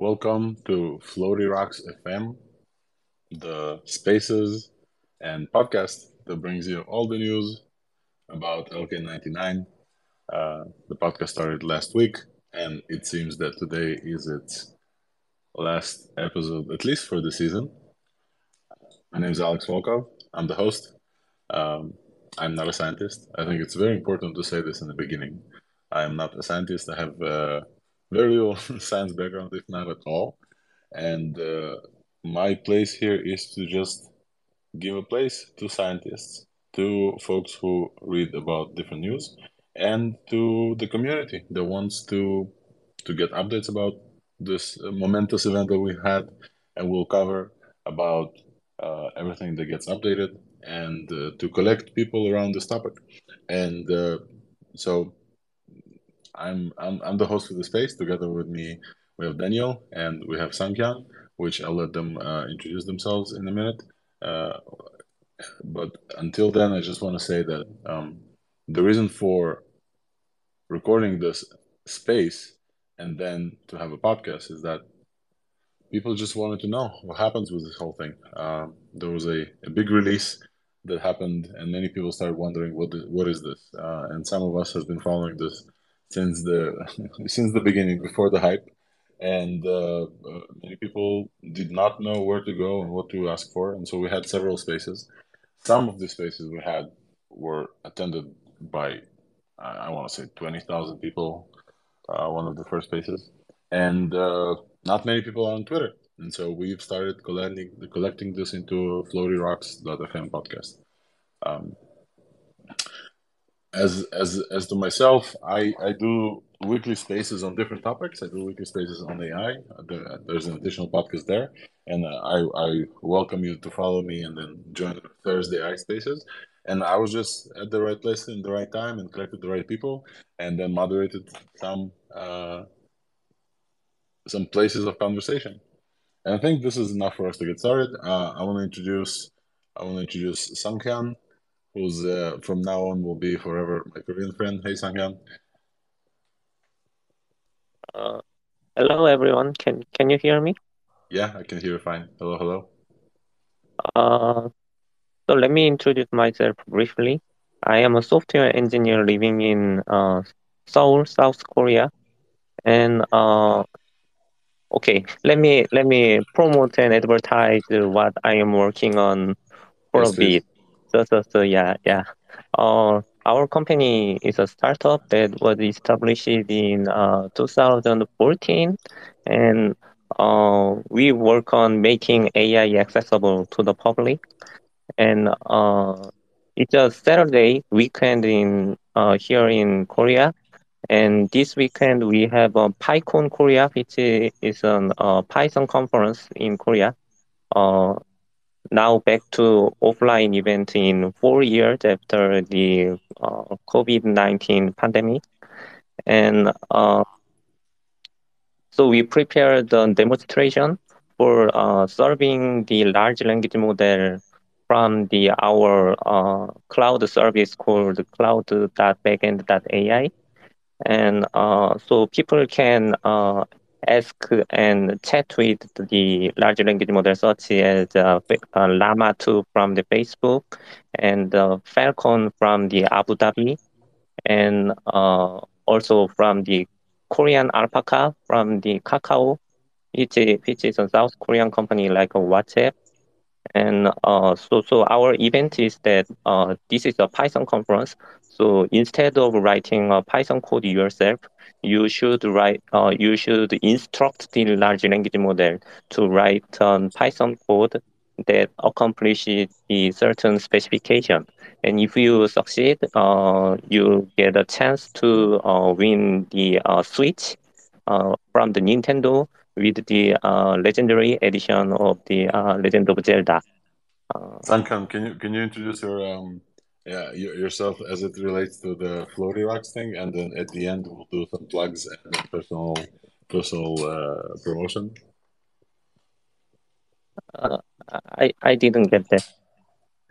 Welcome to Floaty Rocks FM, the spaces and podcast that brings you all the news about LK99. Uh, the podcast started last week, and it seems that today is its last episode, at least for the season. My name is Alex Volkov. I'm the host. Um, I'm not a scientist. I think it's very important to say this in the beginning. I am not a scientist. I have uh, very little science background, if not at all. And uh, my place here is to just give a place to scientists, to folks who read about different news, and to the community that wants to to get updates about this momentous event that we had, and we'll cover about uh, everything that gets updated and uh, to collect people around this topic. And uh, so I'm, I'm I'm the host of the space. Together with me, we have Daniel and we have Sankyan, which I'll let them uh, introduce themselves in a minute. Uh, but until then, I just want to say that um, the reason for recording this space and then to have a podcast is that people just wanted to know what happens with this whole thing. Um, there was a, a big release that happened, and many people started wondering what is, what is this. Uh, and some of us has been following this since the since the beginning, before the hype, and uh, uh, many people did not know where to go and what to ask for, and so we had several spaces. Some of the spaces we had were attended by I want to say twenty thousand people. Uh, one of the first spaces, and uh, not many people on Twitter. And so we've started collecting collecting this into FloatyRocks.fm podcast. Um, as as as to myself, I I do weekly spaces on different topics. I do weekly spaces on AI. There's an additional podcast there, and I I welcome you to follow me and then join ThursdAI spaces. And I was just at the right place in the right time and collected the right people, and then moderated some uh, some places of conversation. And I think this is enough for us to get started. Uh, I want to introduce I want to introduce Sankyan, who's uh, from now on will be forever my Korean friend. Hey Sankyan. Uh, hello everyone. Can can you hear me? Yeah, I can hear you fine. Hello, hello. Uh, so let me introduce myself briefly. I am a software engineer living in uh, Seoul, South Korea, and uh, okay, let me let me promote and advertise what I am working on for yes, a bit. So, so, so, yeah, yeah. Uh, our company is a startup that was established in uh, 2014, and uh, we work on making AI accessible to the public. And uh, it's a Saturday weekend in uh, here in Korea, and this weekend we have a PyCon Korea, which is a uh, Python conference in Korea. Uh, now back to offline event in four years after the uh, COVID-19 pandemic. And uh, so we prepared the demonstration for uh, serving the large language model from the our uh, cloud service called cloud.backend.ai. And uh, so people can uh, ask and chat with the large language model such as uh, uh, Llama 2 from the Facebook and uh, Falcon from the Abu Dhabi and uh, also from the Korean Alpaca from the Kakao, which, which is a South Korean company like WhatsApp. And uh, so, so our event is that uh, this is a Python conference. So instead of writing a Python code yourself, you should write, uh, you should instruct the large language model to write um, Python code that accomplishes the certain specification. And if you succeed, uh, you get a chance to uh, win the uh, Switch uh, from the Nintendo with the uh, legendary edition of the uh, Legend of Zelda. Sankam, can you can you introduce your um, yeah yourself as it relates to the Floaty Rocks thing, and then at the end we'll do some plugs and personal personal uh, promotion. Uh, I I didn't get that.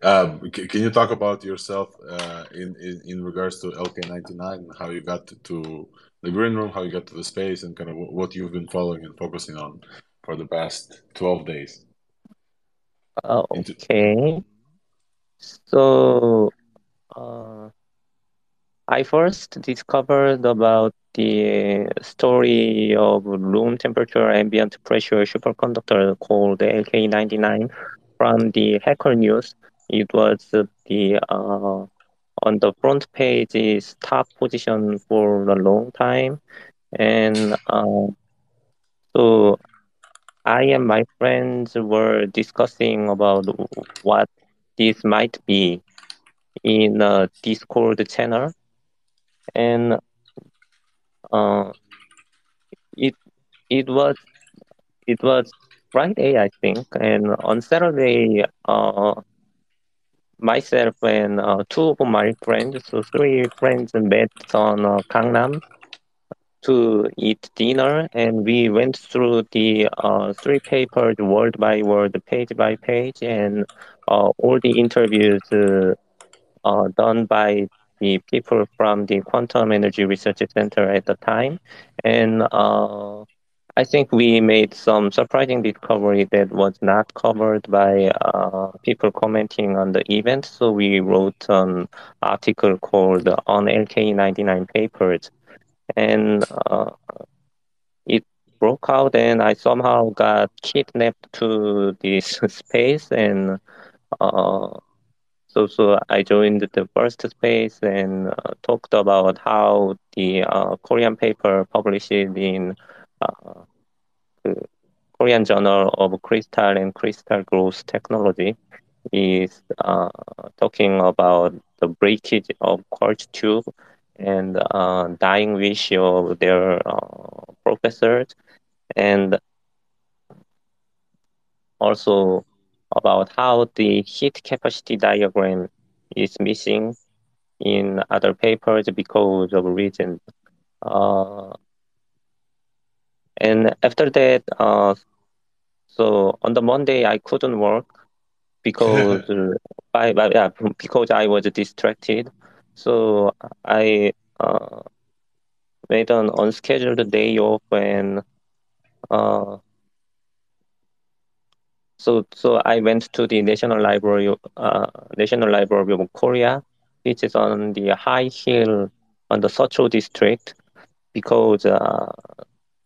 Uh, can you talk about yourself uh, in, in in regards to LK99 and how you got to, the green room, how you got to the space, and kind of what you've been following and focusing on for the past 12 days. Uh, okay. So, uh, I first discovered about the story of room temperature ambient pressure superconductor called LK99 from the Hacker News. It was the uh, on the front page is top position for a long time, and uh, so I and my friends were discussing about what this might be in a Discord channel, and uh, it it was it was Friday, I think, and on Saturday, uh, myself and uh, two of my friends, so three friends met on uh, Gangnam to eat dinner, and we went through the uh, three papers word by word, page by page, and uh, all the interviews uh, done by the people from the Quantum Energy Research Center at the time. And uh, I think we made some surprising discovery that was not covered by uh, people commenting on the event. So we wrote an article called On LK99 Papers. And uh, it broke out, and I somehow got kidnapped to this space and uh, so, so I joined the first space and uh, talked about how the uh, Korean paper published in uh, the Korean Journal of Crystal and Crystal Growth Technology is uh, talking about the breakage of quartz tube and uh, dying wish of their uh, professors and also about how the heat capacity diagram is missing in other papers because of reasons. Uh, and after that, uh, so on the Monday I couldn't work because I, yeah, because I was distracted. So I uh, made an unscheduled day off and uh, so so I went to the National Library, uh, National Library of Korea, which is on the high hill on the Seocho district, because uh,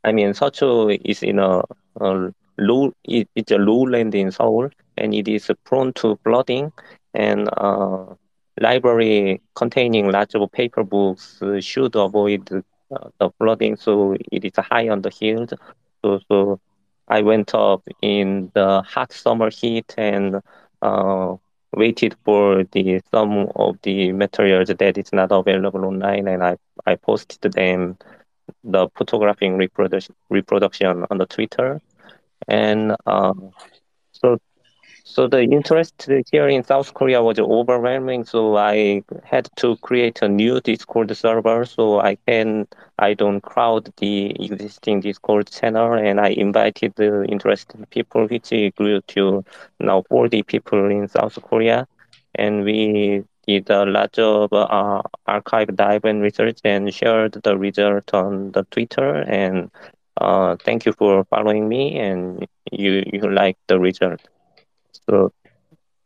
I mean Seocho is in a, a low, it, it's a lowland in Seoul, and it is prone to flooding, and uh, library containing lots of paper books should avoid uh, the flooding, so it is high on the hill. So so I went up in the hot summer heat and uh, waited for the some of the materials that is not available online, and I I posted them the photographing reprodu- reproduction on the Twitter, and uh, so so the interest here in South Korea was overwhelming. So I had to create a new Discord server so I can I don't crowd the existing Discord channel, and I invited the interested people, which grew to now 40 people in South Korea, and we did a lot of uh, archive dive and research and shared the result on the Twitter. And uh, thank you for following me, and you you like the result. So,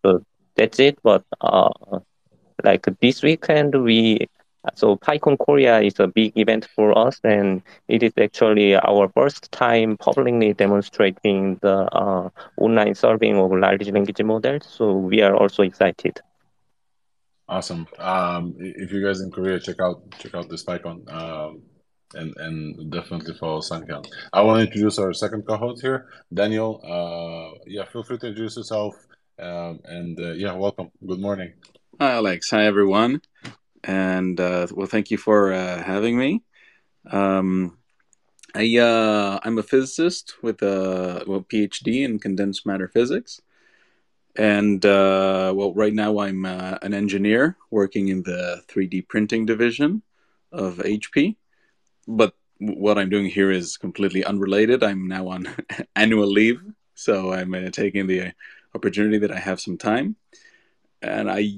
so that's it. But uh, like this weekend, we so PyCon Korea is a big event for us, and it is actually our first time publicly demonstrating the uh, online serving of large language models. So we are also excited. Awesome. Um, if you guys in Korea, check out check out this PyCon. Um, and and definitely follow Sankan. I want to introduce our second co-host here, Daniel. Uh, yeah, feel free to introduce yourself. Um, and uh, yeah, welcome. Good morning. Hi, Alex. Hi, everyone. And uh, well, thank you for uh, having me. Um, I uh, I'm a physicist with a well, PhD in condensed matter physics. And uh, well, right now I'm uh, an engineer working in the 3D printing division of HP but what I'm doing here is completely unrelated. I'm now on annual leave, so I'm uh, taking the opportunity that I have some time. And I,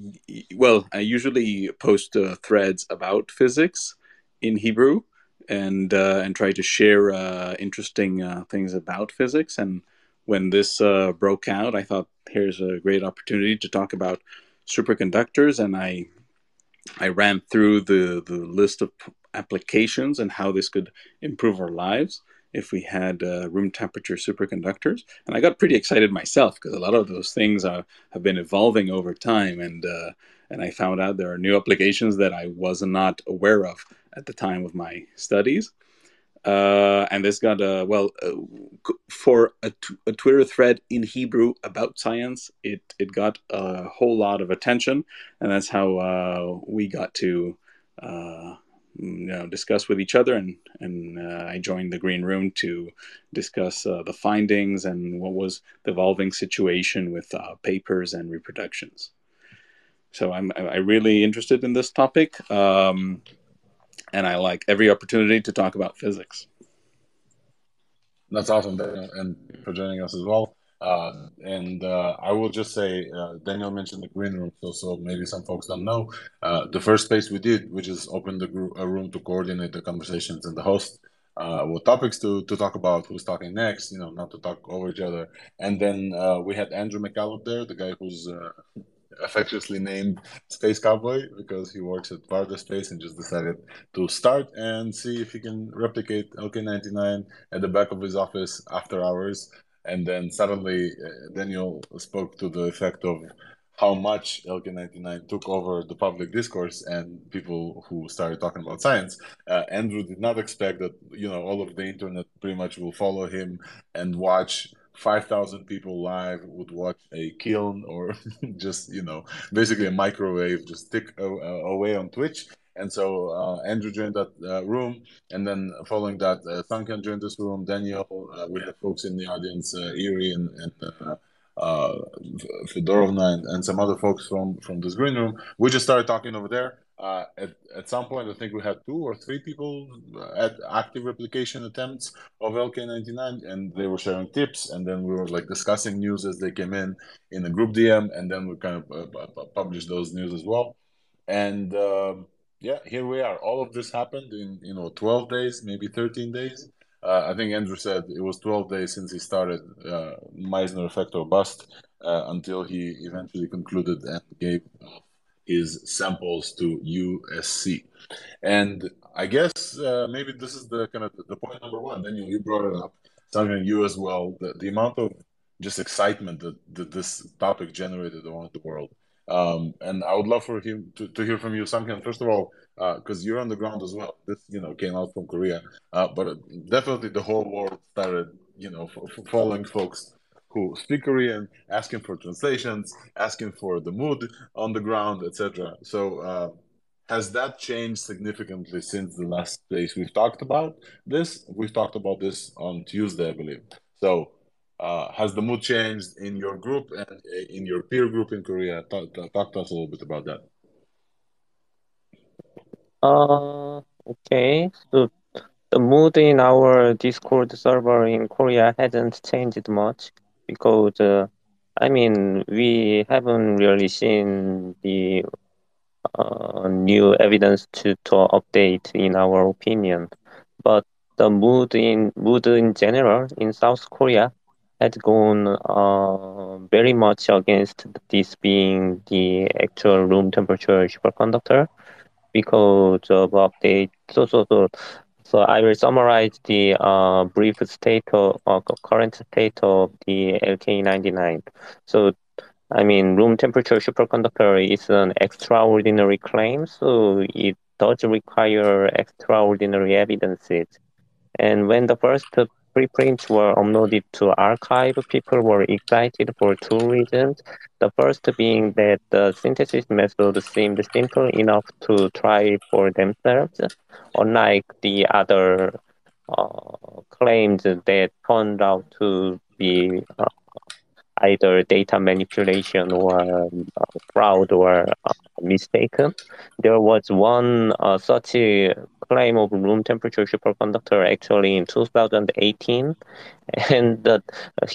well, I usually post uh, threads about physics in Hebrew, and uh, and try to share uh, interesting uh, things about physics. And when this uh, broke out, I thought here's a great opportunity to talk about superconductors, and I I ran through the the list of applications and how this could improve our lives if we had uh, room temperature superconductors. And I got pretty excited myself because a lot of those things are, have been evolving over time. And, uh, and I found out there are new applications that I was not aware of at the time of my studies. Uh, and this got a well uh, for a, a Twitter thread in Hebrew about science. It it got a whole lot of attention, and that's how uh, we got to uh, you know discuss with each other. And and uh, I joined the green room to discuss uh, the findings and what was the evolving situation with papers and reproductions. So I'm I really interested in this topic. Um, and I like every opportunity to talk about physics. That's awesome, and for joining us as well. Uh, and uh, I will just say, uh, Daniel mentioned the green room, so so maybe some folks don't know. Uh, the first space we did, which is open the a room to coordinate the conversations and the host, uh, what topics to to talk about, who's talking next, you know, not to talk over each other. And then uh, we had Andrew McCalip there, the guy who's affectionately named Space Cowboy because he works at Varda Space and just decided to start and see if he can replicate LK99 at the back of his office after hours. And then suddenly uh, Daniel spoke to the effect of how much LK99 took over the public discourse and people who started talking about science. Uh, Andrew did not expect that, you know, all of the internet pretty much will follow him and watch 5,000 people live would watch a kiln or just, you know, basically a microwave just tick away on Twitch. And so uh, Andrew joined that uh, room. And then following that, uh, Sankan joined this room. Daniel, uh, we had folks in the audience, uh, Erie and, and uh, uh, Fedorovna and, and some other folks from, from this green room. We just started talking over there uh, at, at some point, I think we had two or three people at active replication attempts of LK99, and they were sharing tips. And then we were like discussing news as they came in in a group DM, and then we kind of uh, published those news as well. And um, yeah, here we are. All of this happened in you know 12 days, maybe 13 days. Uh, I think Andrew said it was 12 days since he started uh, Meissner effect or bust uh, until he eventually concluded and gave his samples to USC. And I guess uh, maybe this is the kind of the point number one. Then you, brought it up, something you as well. The, the amount of just excitement that, that this topic generated around the world. Um, and I would love for him to, to hear from you, Samkin. First of all, because uh, you're on the ground as well. This, you know, came out from Korea, uh, but definitely the whole world started, you know, following folks who speak Korean, asking for translations, asking for the mood on the ground, etc. So uh, has that changed significantly since the last days we've talked about this? We've talked about this on Tuesday, I believe. So uh, has the mood changed in your group and in your peer group in Korea? Talk, talk to us a little bit about that. Uh, okay. So the mood in our Discord server in Korea hasn't changed much because uh, I mean we haven't really seen the uh, new evidence to, to update in our opinion, but the mood in mood in general in South Korea had gone uh, very much against this being the actual room temperature superconductor because of update. So so so so I will summarize the uh, brief state of uh, current state of the LK99. So I mean, room temperature superconductor is an extraordinary claim, so it does require extraordinary evidences. And when the first preprints were uploaded to arXiv, people were excited for two reasons. The first being that the synthesis method seemed simple enough to try for themselves, unlike the other uh, claims that turned out to be uh, either data manipulation or uh, fraud or uh, mistaken. There was one uh, such claim of room temperature superconductor actually in 2018. And uh,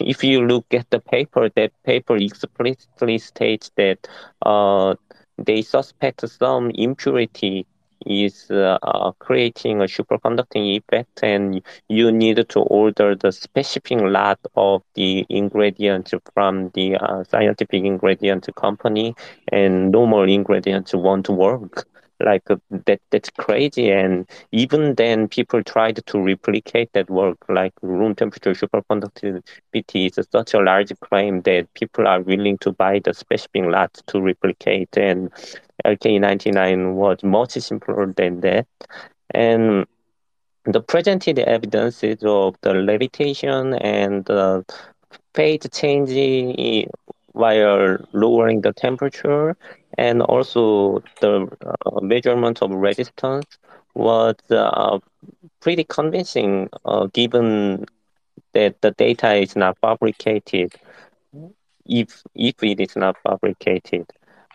if you look at the paper, that paper explicitly states that uh, they suspect some impurity is uh, creating a superconducting effect, and you need to order the specific lot of the ingredients from the uh, scientific ingredient company, and normal ingredients won't work. Like uh, that, that's crazy. And even then, people tried to replicate that work, like room temperature superconductivity is such a large claim that people are willing to buy the specific lot to replicate. And LK99 was much simpler than that. And the presented evidences of the levitation and the phase change while lowering the temperature and also the uh, measurement of resistance was uh, pretty convincing uh, given that the data is not fabricated if if it is not fabricated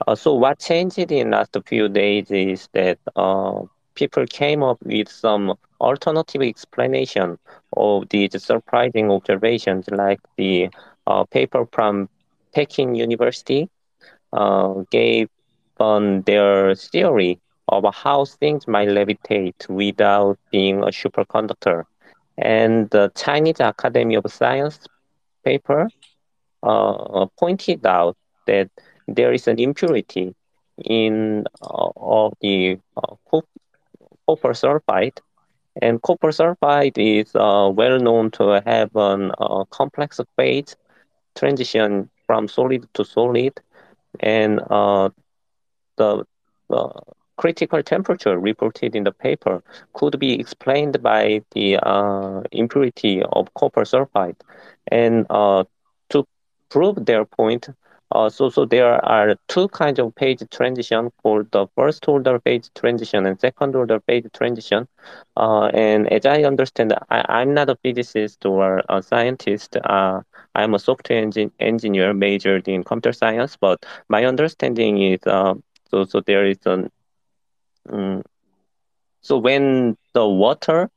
uh, so what changed in the last few days is that uh, people came up with some alternative explanation of these surprising observations, like the uh, paper from Peking University uh, gave on their theory of how things might levitate without being a superconductor. And the Chinese Academy of Science paper uh, pointed out that there is an impurity in uh, of the uh, copper sulfide, and copper sulfide is uh, well known to have a uh, complex phase transition from solid to solid, and uh, the critical temperature reported in the paper could be explained by the uh, impurity of copper sulfide. And uh, to prove their point, uh, so, so there are two kinds of phase transition for the first order phase transition and second order phase transition. Uh, and as I understand, I, am not a physicist or a scientist. Uh, I'm a software engin- engineer majored in computer science, but my understanding is uh, so so there is an um, so when the water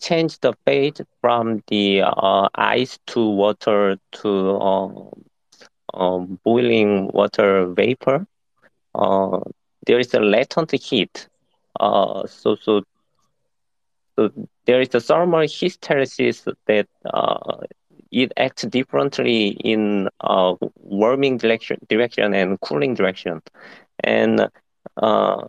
change the phase from the uh, ice to water to uh, boiling water vapor, uh, there is a latent heat. Uh, so, so, so there is a thermal hysteresis that uh, it acts differently in uh, warming direction, direction and cooling direction, and uh,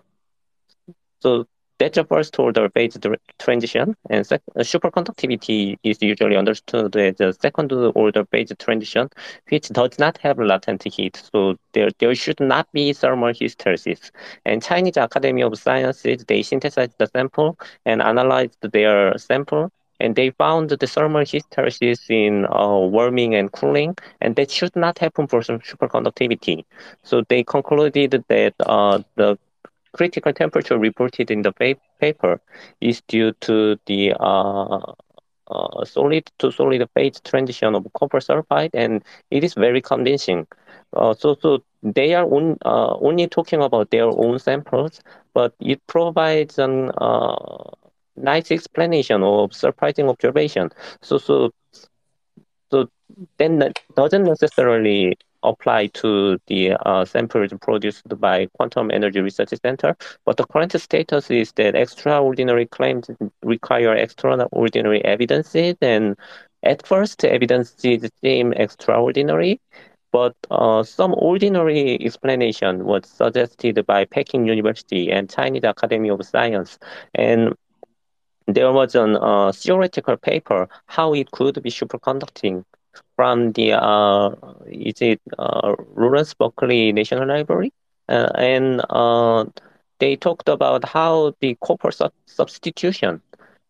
so that's first order phase transition, and uh, superconductivity is usually understood as a second order phase transition, which does not have latent heat. So there, there should not be thermal hysteresis. And Chinese Academy of Sciences, they synthesized the sample and analyzed their sample and they found the thermal hysteresis in uh, warming and cooling, and that should not happen for superconductivity. So they concluded that uh, the critical temperature reported in the paper is due to the uh, uh, solid to solid phase transition of copper sulfide, and it is very convincing. Uh, so, so they are on, uh, only talking about their own samples, but it provides an uh, nice explanation of surprising observation. So, so, so then that doesn't necessarily apply to the uh, samples produced by Quantum Energy Research Center. But the current status is that extraordinary claims require extraordinary evidences, and at first, evidences seem extraordinary, but uh, some ordinary explanation was suggested by Peking University and Chinese Academy of Science. And there was a uh, theoretical paper how it could be superconducting from the uh, is it uh, Lawrence Berkeley National Library, uh, and uh, they talked about how the copper su- substitution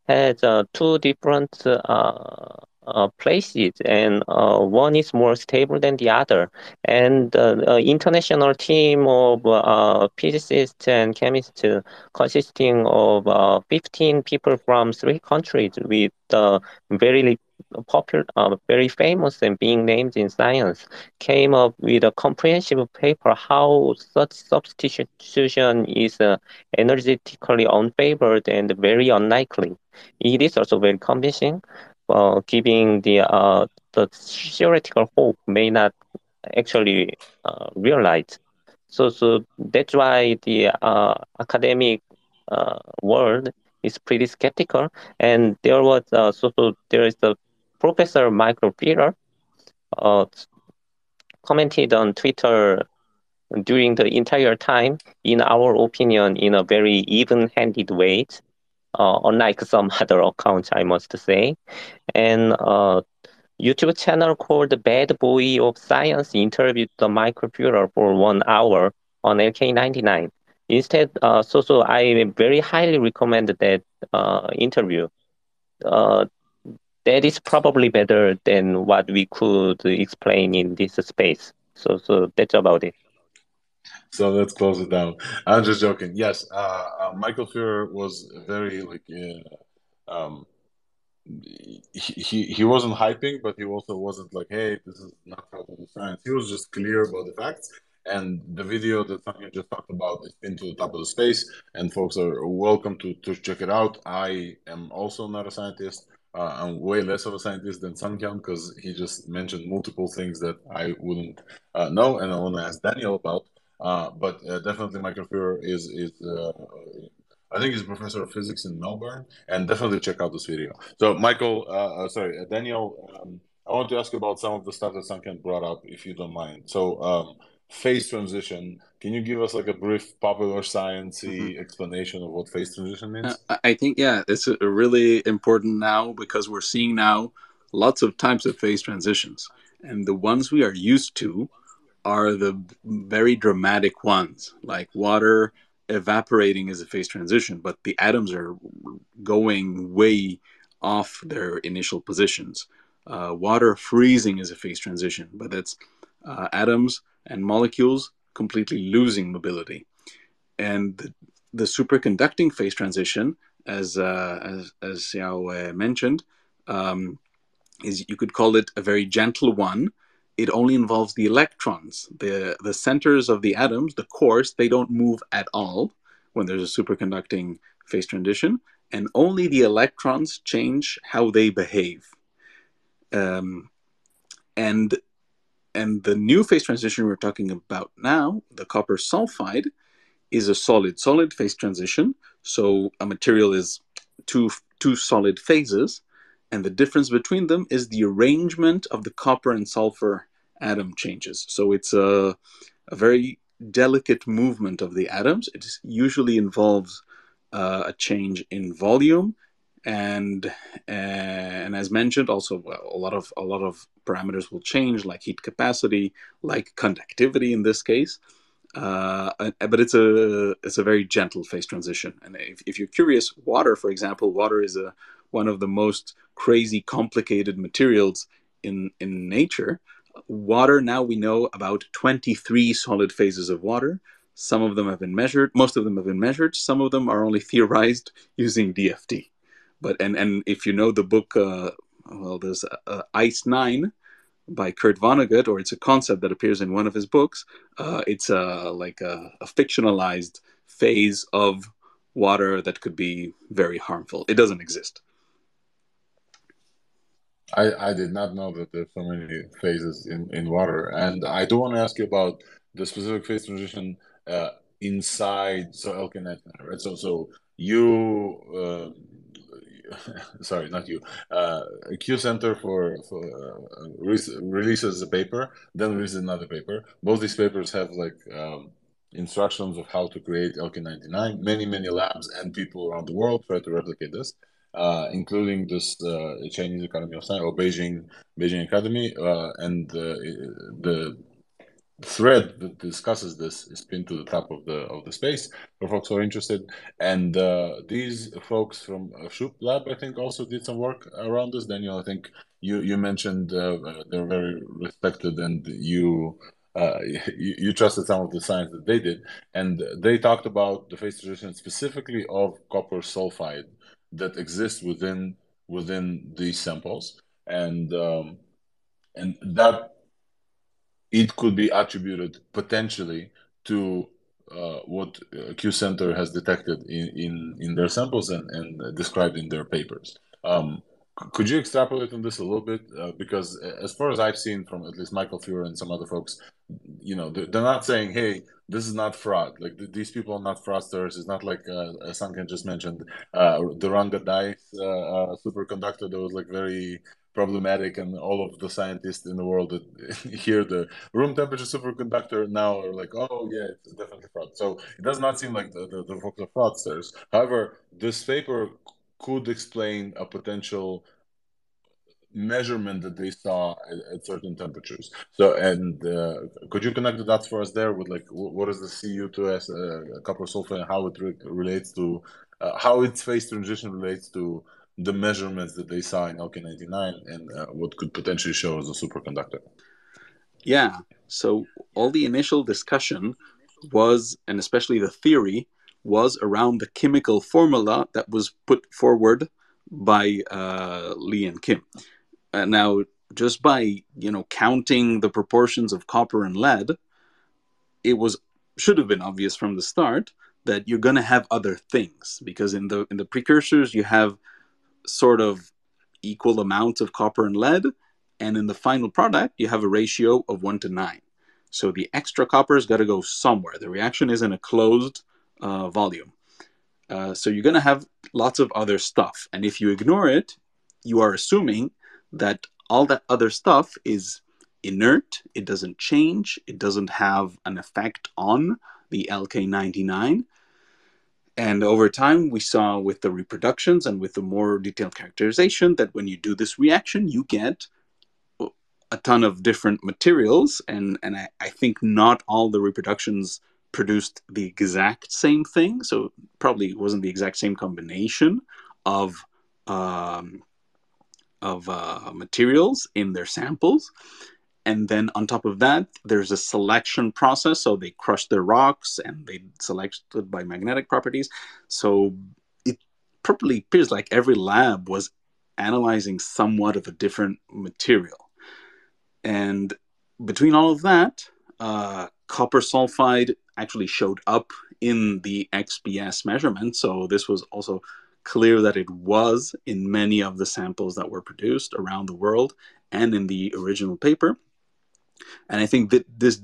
has uh, two different uh, uh, places, and uh, one is more stable than the other. And the international team of physicists and chemists consisting of 15 people from three countries with very popular, uh, very famous and being named in science, came up with a comprehensive paper how such substitution is uh, energetically unfavored and very unlikely. It is also very convincing, uh, giving the uh, the theoretical hope may not actually uh, realize. So, so that's why the uh, academic uh, world is pretty skeptical. And there was uh, so, so there is the Professor Michael Fuhrer uh, commented on Twitter during the entire time, in our opinion, in a very even-handed way, uh, unlike some other accounts, I must say. And uh, YouTube channel called Bad Boy of Science interviewed the Michael Fuhrer for one hour on LK99. Instead, uh, so so I very highly recommend that uh, interview. That is probably better than what we could explain in this space. So so that's about it. So let's close it down. I'm just joking. Yes, uh, uh, Michael Fuhrer was very like uh, um, he he wasn't hyping, but he also wasn't like, "Hey, this is not how to science." He was just clear about the facts. And the video that Sanghyeon just talked about is pinned to the top of the space, and folks are welcome to to check it out. I am also not a scientist. Uh, I'm way less of a scientist than Sanghyeon because he just mentioned multiple things that I wouldn't uh, know, and I want to ask Daniel about. Uh, but uh, definitely, Michael Fuhrer is is uh, I think he's a professor of physics in Melbourne, and definitely check out this video. So, Michael, uh, sorry, Daniel, um, I want to ask you about some of the stuff that Sanghyeon brought up, if you don't mind. So, um, phase transition. Can you give us like a brief popular sciencey mm-hmm. explanation of what phase transition means? Uh, I think yeah, it's really important now because we're seeing now lots of types of phase transitions, and the ones we are used to are the very dramatic ones, like water evaporating is a phase transition, but the atoms are going way off their initial positions. Uh, water freezing is a phase transition, but that's uh, atoms and molecules completely losing mobility. And the, the superconducting phase transition, as uh, as, as Xiao uh, mentioned, um, is you could call it a very gentle one. It only involves the electrons. the The centers of the atoms, the cores, they don't move at all when there's a superconducting phase transition, and only the electrons change how they behave. Um, and and the new phase transition we're talking about now, the copper sulfide, is a solid solid phase transition. So a material is two two solid phases, and the difference between them is the arrangement of the copper and sulfur atom changes. So it's a, a very delicate movement of the atoms. It usually involves uh, a change in volume and uh, and as mentioned also a lot of a lot of parameters will change like heat capacity like conductivity in this case. Uh, but it's a it's a very gentle phase transition. And if, if you're curious water for example water is a one of the most crazy complicated materials in in nature. Water now we know about 23 solid phases of water. Some of them have been measured most of them have been measured. Some of them are only theorized using dft but and and if you know the book, uh, well, there's uh, Ice Nine by Kurt Vonnegut, or it's a concept that appears in one of his books. Uh, it's a like a, a, fictionalized phase of water that could be very harmful. It doesn't exist. I, I did not know that there's so many phases in, in water, and I do want to ask you about the specific phase transition uh, inside so LK99, right? So so you uh, sorry, not you. Uh, Q Center for for uh, re- releases a paper, then releases another paper. Both these papers have like um, instructions of how to create LK99. Many many labs and people around the world try to replicate this, uh, including this uh, Chinese Academy of Science or Beijing Beijing Academy, uh, and the thread that discusses this is pinned to the top of the of the space for folks who are interested. And uh, these folks from uh, Schoop Lab, I think, also did some work around this. Daniel, I think you you mentioned uh, they're very respected, and you, uh, you. you, trusted some of the science that they did, and they talked about the phase transition specifically of copper sulfide that exists within within these samples, and um, and that it could be attributed potentially to uh, what uh, Q Center has detected in, in, in their samples and, and described in their papers. Um, could you extrapolate on this a little bit? Uh, because as far as I've seen from at least Michael Fuhrer and some other folks, you know, they're, they're not saying, "Hey, this is not fraud." Like th- these people are not fraudsters. It's not like uh, Sanken just mentioned uh, the Ranga Dias uh, uh, superconductor that was like very problematic, and all of the scientists in the world that hear the room temperature superconductor now are like, "Oh yeah, it's definitely fraud." So it does not seem like the, the, the folks are fraudsters. However, this paper could explain a potential measurement that they saw at, at certain temperatures. So, and uh, could you connect the dots for us there with like what is the Cu2S uh, copper sulfate and how it re relates to uh, how its phase transition relates to the measurements that they saw in LK99 and uh, what could potentially show as a superconductor? Yeah. So all the initial discussion was, and especially the theory, was around the chemical formula that was put forward by uh, Lee and Kim. Uh, now, just by you know counting the proportions of copper and lead, it was should have been obvious from the start that you're going to have other things because in the in the precursors you have sort of equal amounts of copper and lead, and in the final product you have a ratio of one to nine. So the extra copper has got to go somewhere. The reaction is in a closed uh, volume. Uh, so you're going to have lots of other stuff. And if you ignore it, you are assuming that all that other stuff is inert, it doesn't change, it doesn't have an effect on the LK99. And over time, we saw with the reproductions and with the more detailed characterization that when you do this reaction, you get a ton of different materials. And, and I, I think not all the reproductions produced the exact same thing. So probably wasn't the exact same combination of um, of uh, materials in their samples. And then on top of that, there's a selection process. So they crush their rocks and they selected by magnetic properties. So it probably appears like every lab was analyzing somewhat of a different material. And between all of that, uh, copper sulfide actually showed up in the XPS measurement. So this was also clear that it was in many of the samples that were produced around the world and in the original paper. And I think that this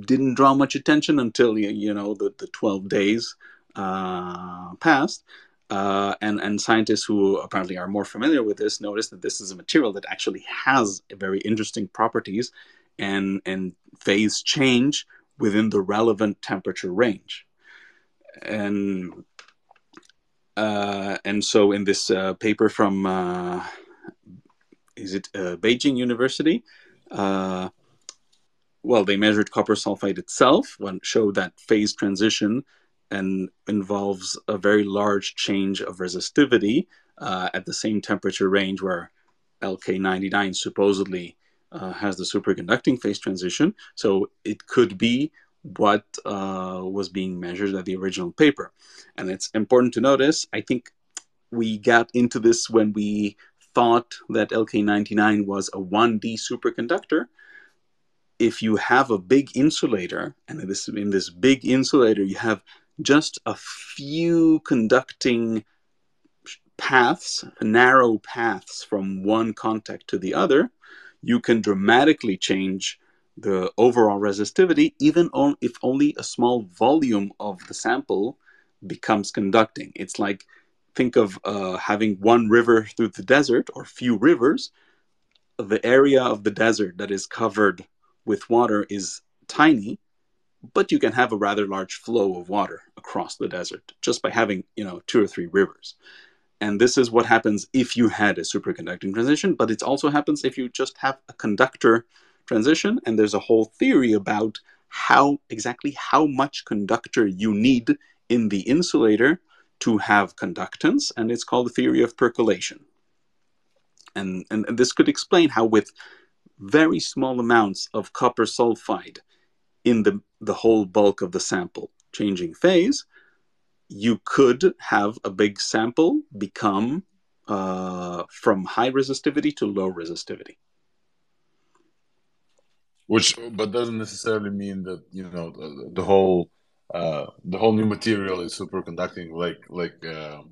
didn't draw much attention until you know the, the 12 days uh, passed. Uh, and, and scientists who apparently are more familiar with this notice that this is a material that actually has very interesting properties and, and phase change within the relevant temperature range. And uh, and so in this uh, paper from uh, is it uh, Beijing University, well, they measured copper sulfide itself showed that phase transition and involves a very large change of resistivity uh, at the same temperature range where LK99 supposedly has the superconducting phase transition. So it could be what uh, was being measured at the original paper. And it's important to notice, I think we got into this when we thought that LK99 was a 1D superconductor. If you have a big insulator, and this, in this big insulator, you have just a few conducting paths, narrow paths from one contact to the other, you can dramatically change the overall resistivity, even on, if only a small volume of the sample becomes conducting. It's like think of uh, having one river through the desert or few rivers. The area of the desert that is covered with water is tiny, but you can have a rather large flow of water across the desert just by having you know two or three rivers. And this is what happens if you had a superconducting transition, but it also happens if you just have a conductor transition, and there's a whole theory about how exactly how much conductor you need in the insulator to have conductance, and it's called the theory of percolation. And, and, and this could explain how with very small amounts of copper sulfide in the, the whole bulk of the sample. Changing phase, you could have a big sample become uh, from high resistivity to low resistivity. Which but doesn't necessarily mean that you know the, the whole uh, the whole new material is superconducting like like uh,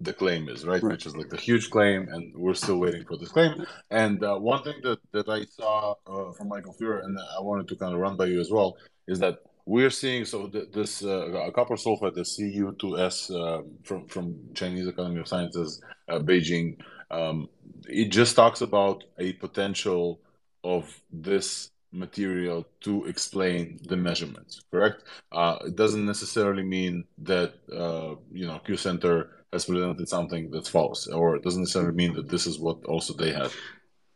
the claim is, right? Right. Which is like the huge claim, and we're still waiting for this claim. And uh, one thing that, that I saw uh, from Michael Fuhrer, and I wanted to kind of run by you as well, is that we're seeing so th- this uh, copper sulfide, the Cu2S uh, from from Chinese Academy of Sciences, uh, Beijing. Um, it just talks about a potential of this material to explain the measurements. Correct? Uh, it doesn't necessarily mean that uh, you know Q Center has presented something that's false, or it doesn't necessarily mean that this is what also they had.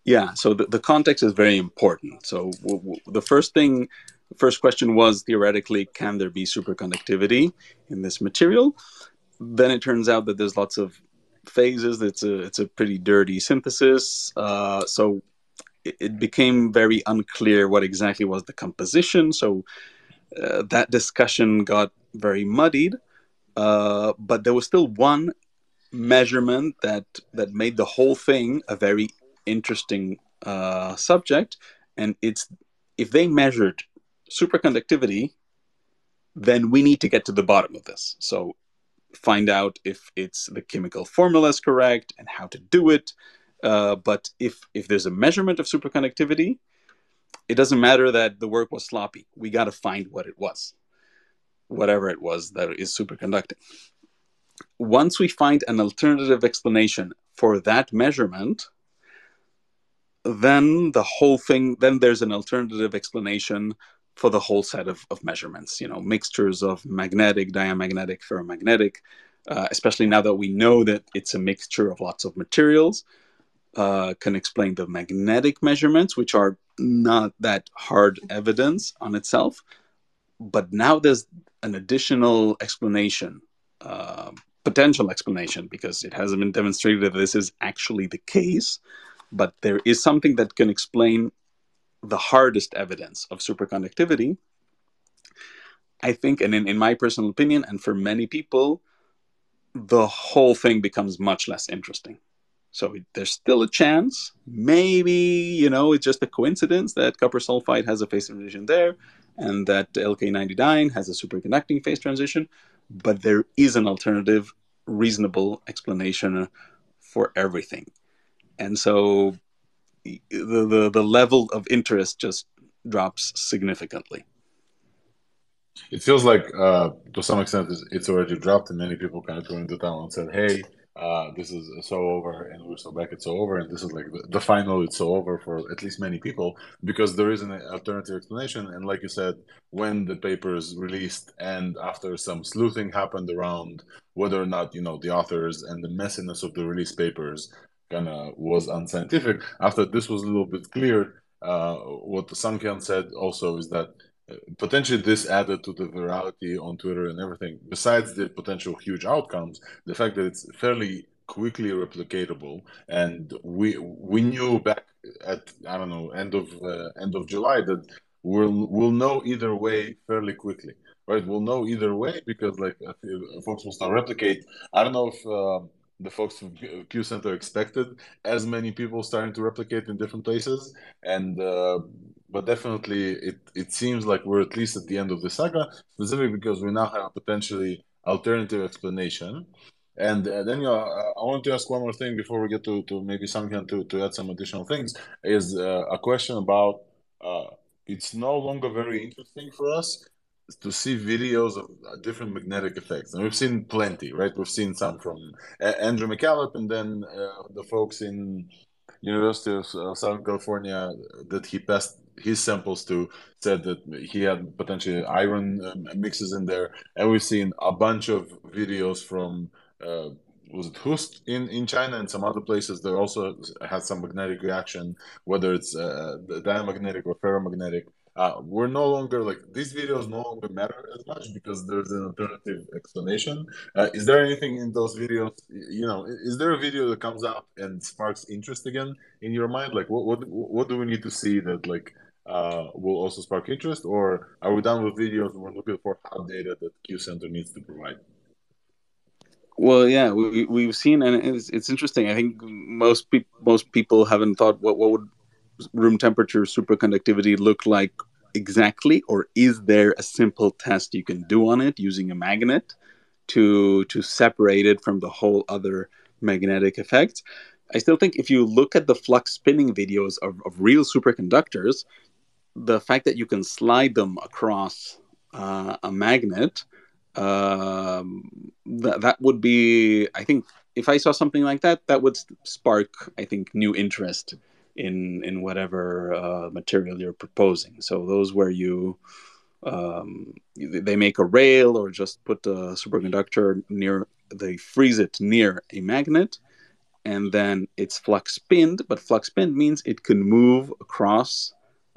Yeah, so the, the context is very important. So w- w- the first thing, first question was theoretically, can there be superconductivity in this material? Then it turns out that there's lots of phases. It's a it's a pretty dirty synthesis. Uh, so it, it became very unclear what exactly was the composition. So uh, that discussion got very muddied. Uh, but there was still one measurement that that made the whole thing a very interesting uh, subject, and it's if they measured superconductivity, then we need to get to the bottom of this. So find out if it's the chemical formula is correct and how to do it. Uh, but if if there's a measurement of superconductivity, it doesn't matter that the work was sloppy. We got to find what it was, whatever it was that is superconducting. Once we find an alternative explanation for that measurement, then the whole thing, then there's an alternative explanation for the whole set of, of measurements, you know, mixtures of magnetic, diamagnetic, ferromagnetic, uh, especially now that we know that it's a mixture of lots of materials, uh, can explain the magnetic measurements, which are not that hard evidence on itself. But now there's an additional explanation, uh, potential explanation, because it hasn't been demonstrated that this is actually the case. But there is something that can explain the hardest evidence of superconductivity. I think, and in, in my personal opinion, and for many people, the whole thing becomes much less interesting. So there's still a chance. Maybe, you know, it's just a coincidence that copper sulfide has a phase transition there and that LK99 has a superconducting phase transition. But there is an alternative, reasonable explanation for everything. And so the, the, the level of interest just drops significantly. It feels like, uh, to some extent, it's, already dropped, and many people kind of threw into town and said, "Hey, uh, this is so over, and we're so back, it's so over, and this is like the, the, final, it's so over for at least many people because there is an alternative explanation. And like you said, when the paper is released, and after some sleuthing happened around whether or not you know the authors and the messiness of the release papers kind of was unscientific, after this was a little bit clear, uh, what Hyun said also is that potentially this added to the virality on Twitter and everything. Besides the potential huge outcomes, the fact that it's fairly quickly replicatable, and we we knew back at I don't know end of uh, end of July that we'll we'll know either way fairly quickly, right? We'll know either way because like folks will start replicate. I don't know if. Uh, the folks from Q Center expected as many people starting to replicate in different places, and uh, but definitely it, it seems like we're at least at the end of the saga, specifically because we now have a potentially alternative explanation. And uh, then, I want to ask one more thing before we get to, to maybe Sanghyeon to, to add some additional things, is uh, a question about uh, it's no longer very interesting for us to see videos of different magnetic effects. And we've seen plenty, right? We've seen some from Andrew McCalip and then uh, the folks in University of Southern California that he passed his samples too said that he had potentially iron um, mixes in there, and we've seen a bunch of videos from uh, was it Hust in, in China and some other places that also had some magnetic reaction, whether it's uh, diamagnetic or ferromagnetic. Uh, we're no longer like these videos no longer matter as much because there's an alternative explanation. Uh, is there anything in those videos? You know, is there a video that comes out and sparks interest again in your mind? Like, what what what do we need to see that like uh, will also spark interest, or are we done with videos? We're looking for hard data that Q Center needs to provide. Well, yeah, we, we've seen, and it's, it's interesting. I think most pe- most people haven't thought what what would room temperature superconductivity look like exactly, or is there a simple test you can do on it using a magnet to to separate it from the whole other magnetic effects. I still think if you look at the flux spinning videos of, of real superconductors, the fact that you can slide them across uh, a magnet, um, th- that would be, I think, if I saw something like that, that would spark, I think, new interest in in whatever uh, material you're proposing. So those where you um, they make a rail or just put a superconductor near, they freeze it near a magnet, and then it's flux spinned. But flux spinned means it can move across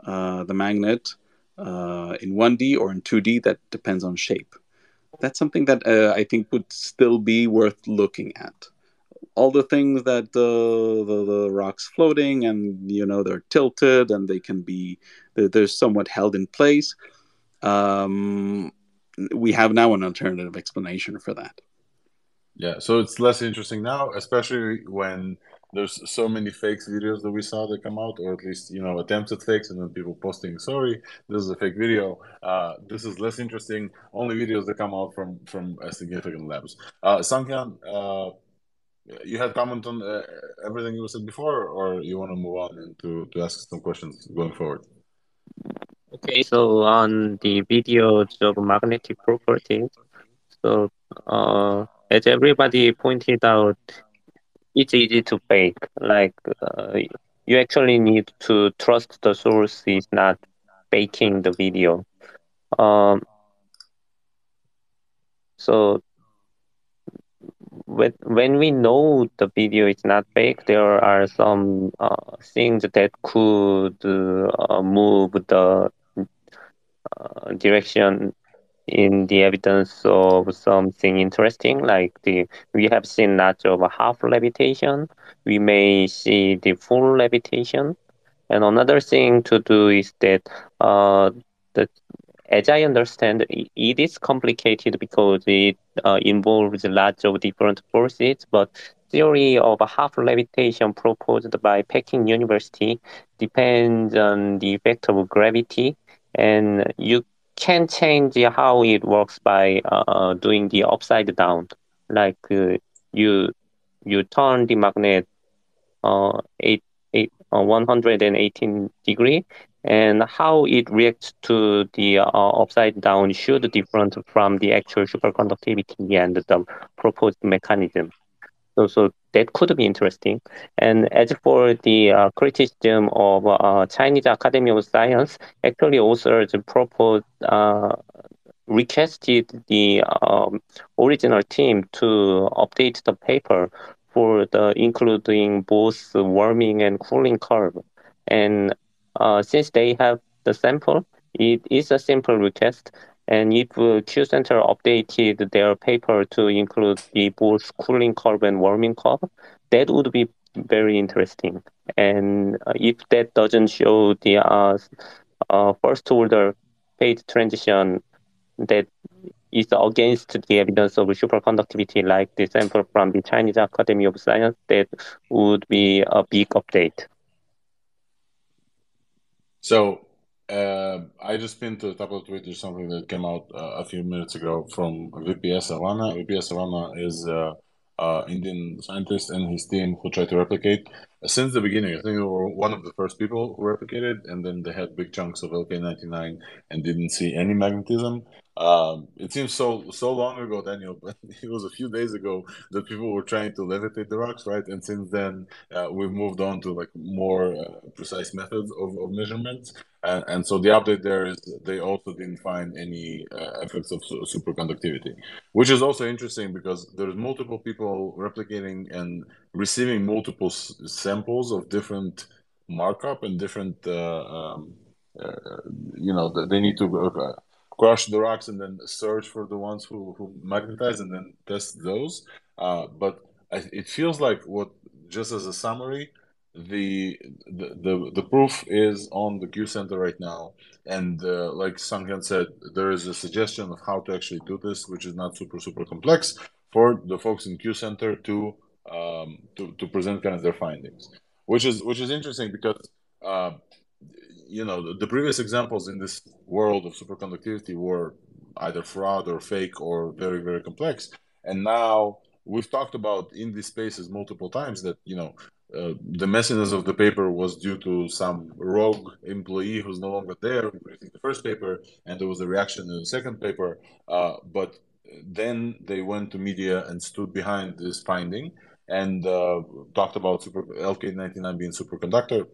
the magnet uh, in 1D or in 2D. That depends on shape. That's something that uh, I think would still be worth looking at. All the things that uh, the, the rocks floating and you know they're tilted and they can be they're, they're somewhat held in place. Um, we have now an alternative explanation for that. Yeah, so it's less interesting now, especially when there's so many fakes videos that we saw that come out, or at least you know attempts at fakes, and then people posting, "Sorry, this is a fake video." Uh, this is less interesting. Only videos that come out from from uh, significant labs. Uh, Sanghyeon, uh, you had comment on uh, everything you said before, or you want to move on and to to ask some questions going forward? Okay, so on the videos of magnetic properties, so uh, as everybody pointed out, it's easy to fake. Like uh, you actually need to trust the source is not faking the video. Um, so when when we know the video is not fake, there are some uh, things that could uh, move the uh, direction in the evidence of something interesting, like the we have seen lots of half levitation. We may see the full levitation. And another thing to do is that uh, the as I understand, it is complicated because it uh, involves lots of different forces. But theory of half levitation proposed by Peking University depends on the effect of gravity, and you can change how it works by uh, doing the upside down. Like uh, you you turn the magnet uh, eight, eight, uh, 118 degree and how it reacts to the uh, upside down should different from the actual superconductivity and the proposed mechanism. So, so that could be interesting. And as for the uh, criticism of uh, Chinese Academy of Science, actually authors proposed uh, requested the um, original team to update the paper for the including both warming and cooling curve. And uh, since they have the sample, it is a simple request. And if Q Center updated their paper to include the both cooling curve and warming curve, that would be very interesting. And uh, if that doesn't show the uh, uh, first order phase transition that is against the evidence of superconductivity, like the sample from the Chinese Academy of Science, that would be a big update. So uh, I just pinned to the top of Twitter something that came out uh, a few minutes ago from VPS Awana. VPS Awana is uh, uh, Indian scientist and his team who tried to replicate since the beginning. I think they were one of the first people who replicated, and then they had big chunks of LK99 and didn't see any magnetism. Um, it seems so so long ago, Daniel, but it was a few days ago that people were trying to levitate the rocks, right? And since then, uh, we've moved on to like more uh, precise methods of, of measurements. And, and so the update there is they also didn't find any uh, effects of superconductivity, which is also interesting because there's multiple people replicating and receiving multiple samples of different markup and different, uh, um, uh, you know, they need to uh, crush the rocks and then search for the ones who, who magnetize and then test those. Uh, but I, it feels like what, just as a summary, the, the the the proof is on the Q Center right now, and uh, like Sanghyeon said, there is a suggestion of how to actually do this, which is not super super complex for the folks in Q Center to um, to to present kind of their findings, which is which is interesting because uh, you know the, the previous examples in this world of superconductivity were either fraud or fake or very very complex and now we've talked about in these spaces multiple times that you know uh, the messiness of the paper was due to some rogue employee who's no longer there writing the first paper, and there was a reaction in the second paper. Uh, but then they went to media and stood behind this finding and uh, talked about super, LK99 being superconductor.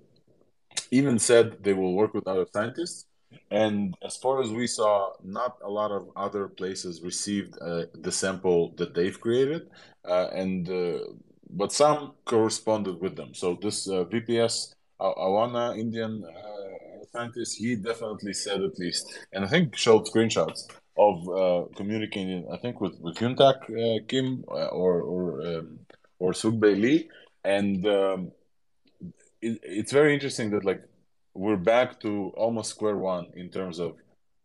Even said they will work with other scientists. And as far as we saw, not a lot of other places received uh, the sample that they've created, uh, and uh, but some corresponded with them. So this uh, VPS Awana Indian uh, scientist, he definitely said at least, and I think showed screenshots of uh, communicating, I think, with with Hyuntak uh, Kim uh, or or um, or Sukbae Lee, and um, it, it's very interesting that like we're back to almost square one in terms of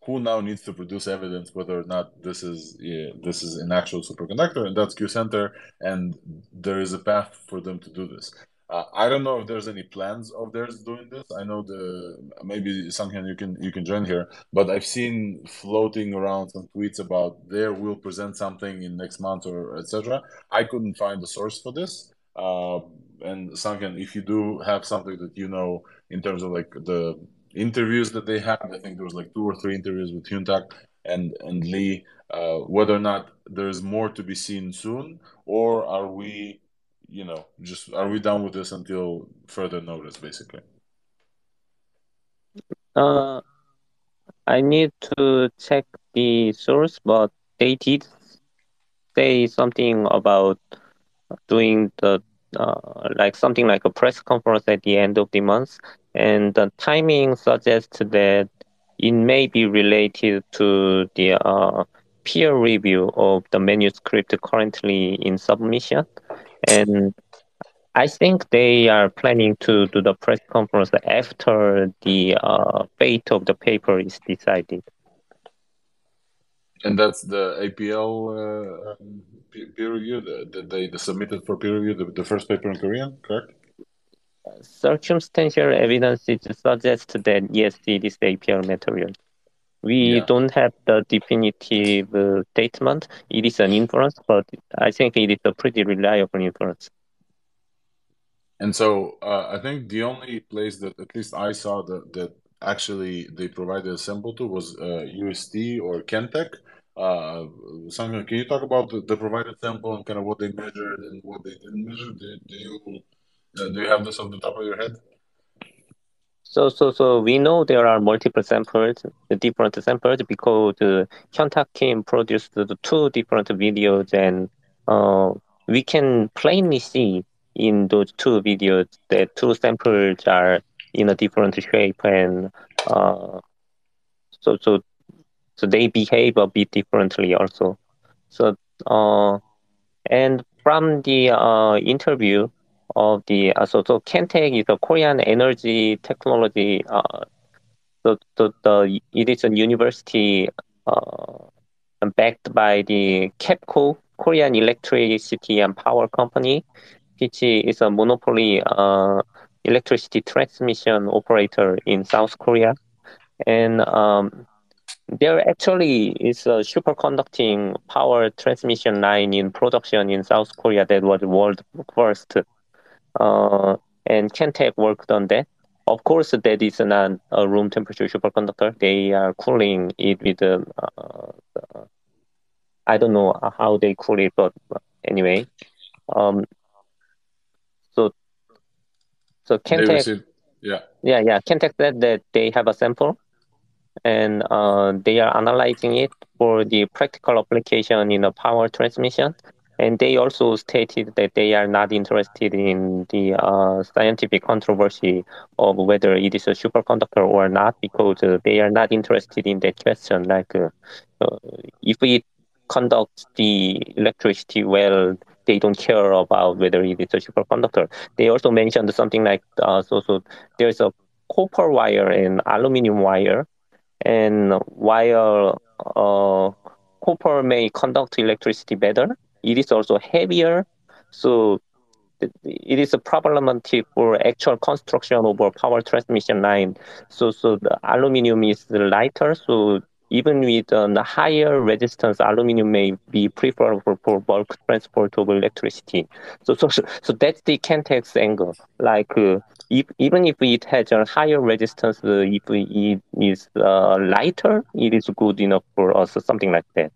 who now needs to produce evidence whether or not this is yeah, this is an actual superconductor, and that's Q Center, and there is a path for them to do this. Uh, I don't know if there's any plans of theirs doing this. I know the maybe Sanghyeon you can you can join here, but I've seen floating around some tweets about there will present something in next month or etc. I couldn't find the source for this. Uh, and Sanghyeon, if you do have something that you know in terms of like the interviews that they had, I think there was like two or three interviews with Hyuntak and and Lee. Uh, whether or not there's more to be seen soon, or are we you know, just are we done with this until further notice, basically? Uh, I need to check the source, but they did say something about doing the uh, like something like a press conference at the end of the month, and the timing suggests that it may be related to the uh, peer review of the manuscript currently in submission. And I think they are planning to do the press conference after the uh, fate of the paper is decided. And that's the APL uh, um, peer review that they submitted for peer review, the, the first paper in Korean, correct? Circumstantial evidence suggests that yes, it is APL material. We yeah. don't have the definitive uh, statement. It is an inference, but I think it is a pretty reliable inference. And so uh, I think the only place that at least I saw that, that actually they provided a sample to was uh, UST or Kentech. Uh, Sanghyeon, can you talk about the, the, provided sample and kind of what they measured and what they didn't measure? Do, do you uh, do you have this off the top of your head? So, so, so we know there are multiple samples, the different samples, because uh, Hyuntak Kim produced the two different videos, and uh, we can plainly see in those two videos that two samples are in a different shape, and uh, so, so, so they behave a bit differently also. So, uh, and from the uh, interview, of the uh, so so Kentech is a Korean energy technology. Uh, so, the it is a university uh, backed by the KEPCO, Korean Electricity and Power Company, which is a monopoly uh, electricity transmission operator in South Korea, and um, there actually is a superconducting power transmission line in production in South Korea that was world first uh, and Kentech worked on that. Of course, that is not a room temperature superconductor. They are cooling it with, uh, uh, I don't know how they cool it, but anyway. Um, so, so Kentech, yeah, yeah, yeah. Kentech said that they have a sample, and uh, they are analyzing it for the practical application in the power transmission. And they also stated that they are not interested in the uh, scientific controversy of whether it is a superconductor or not, because uh, they are not interested in that question. Like, uh, uh if it conducts the electricity well, they don't care about whether it is a superconductor. They also mentioned something like, uh, so, so there's a copper wire and aluminum wire, and while uh, copper may conduct electricity better, it is also heavier. So it is a problematic for actual construction of a power transmission line. So so the aluminum is lighter, so even with uh, higher resistance, aluminum may be preferable for bulk transport of electricity. So, so, so that's the Kentech's angle. Like, uh, if, even if it has a higher resistance, uh, if it is uh, lighter, it is good enough for us, something like that.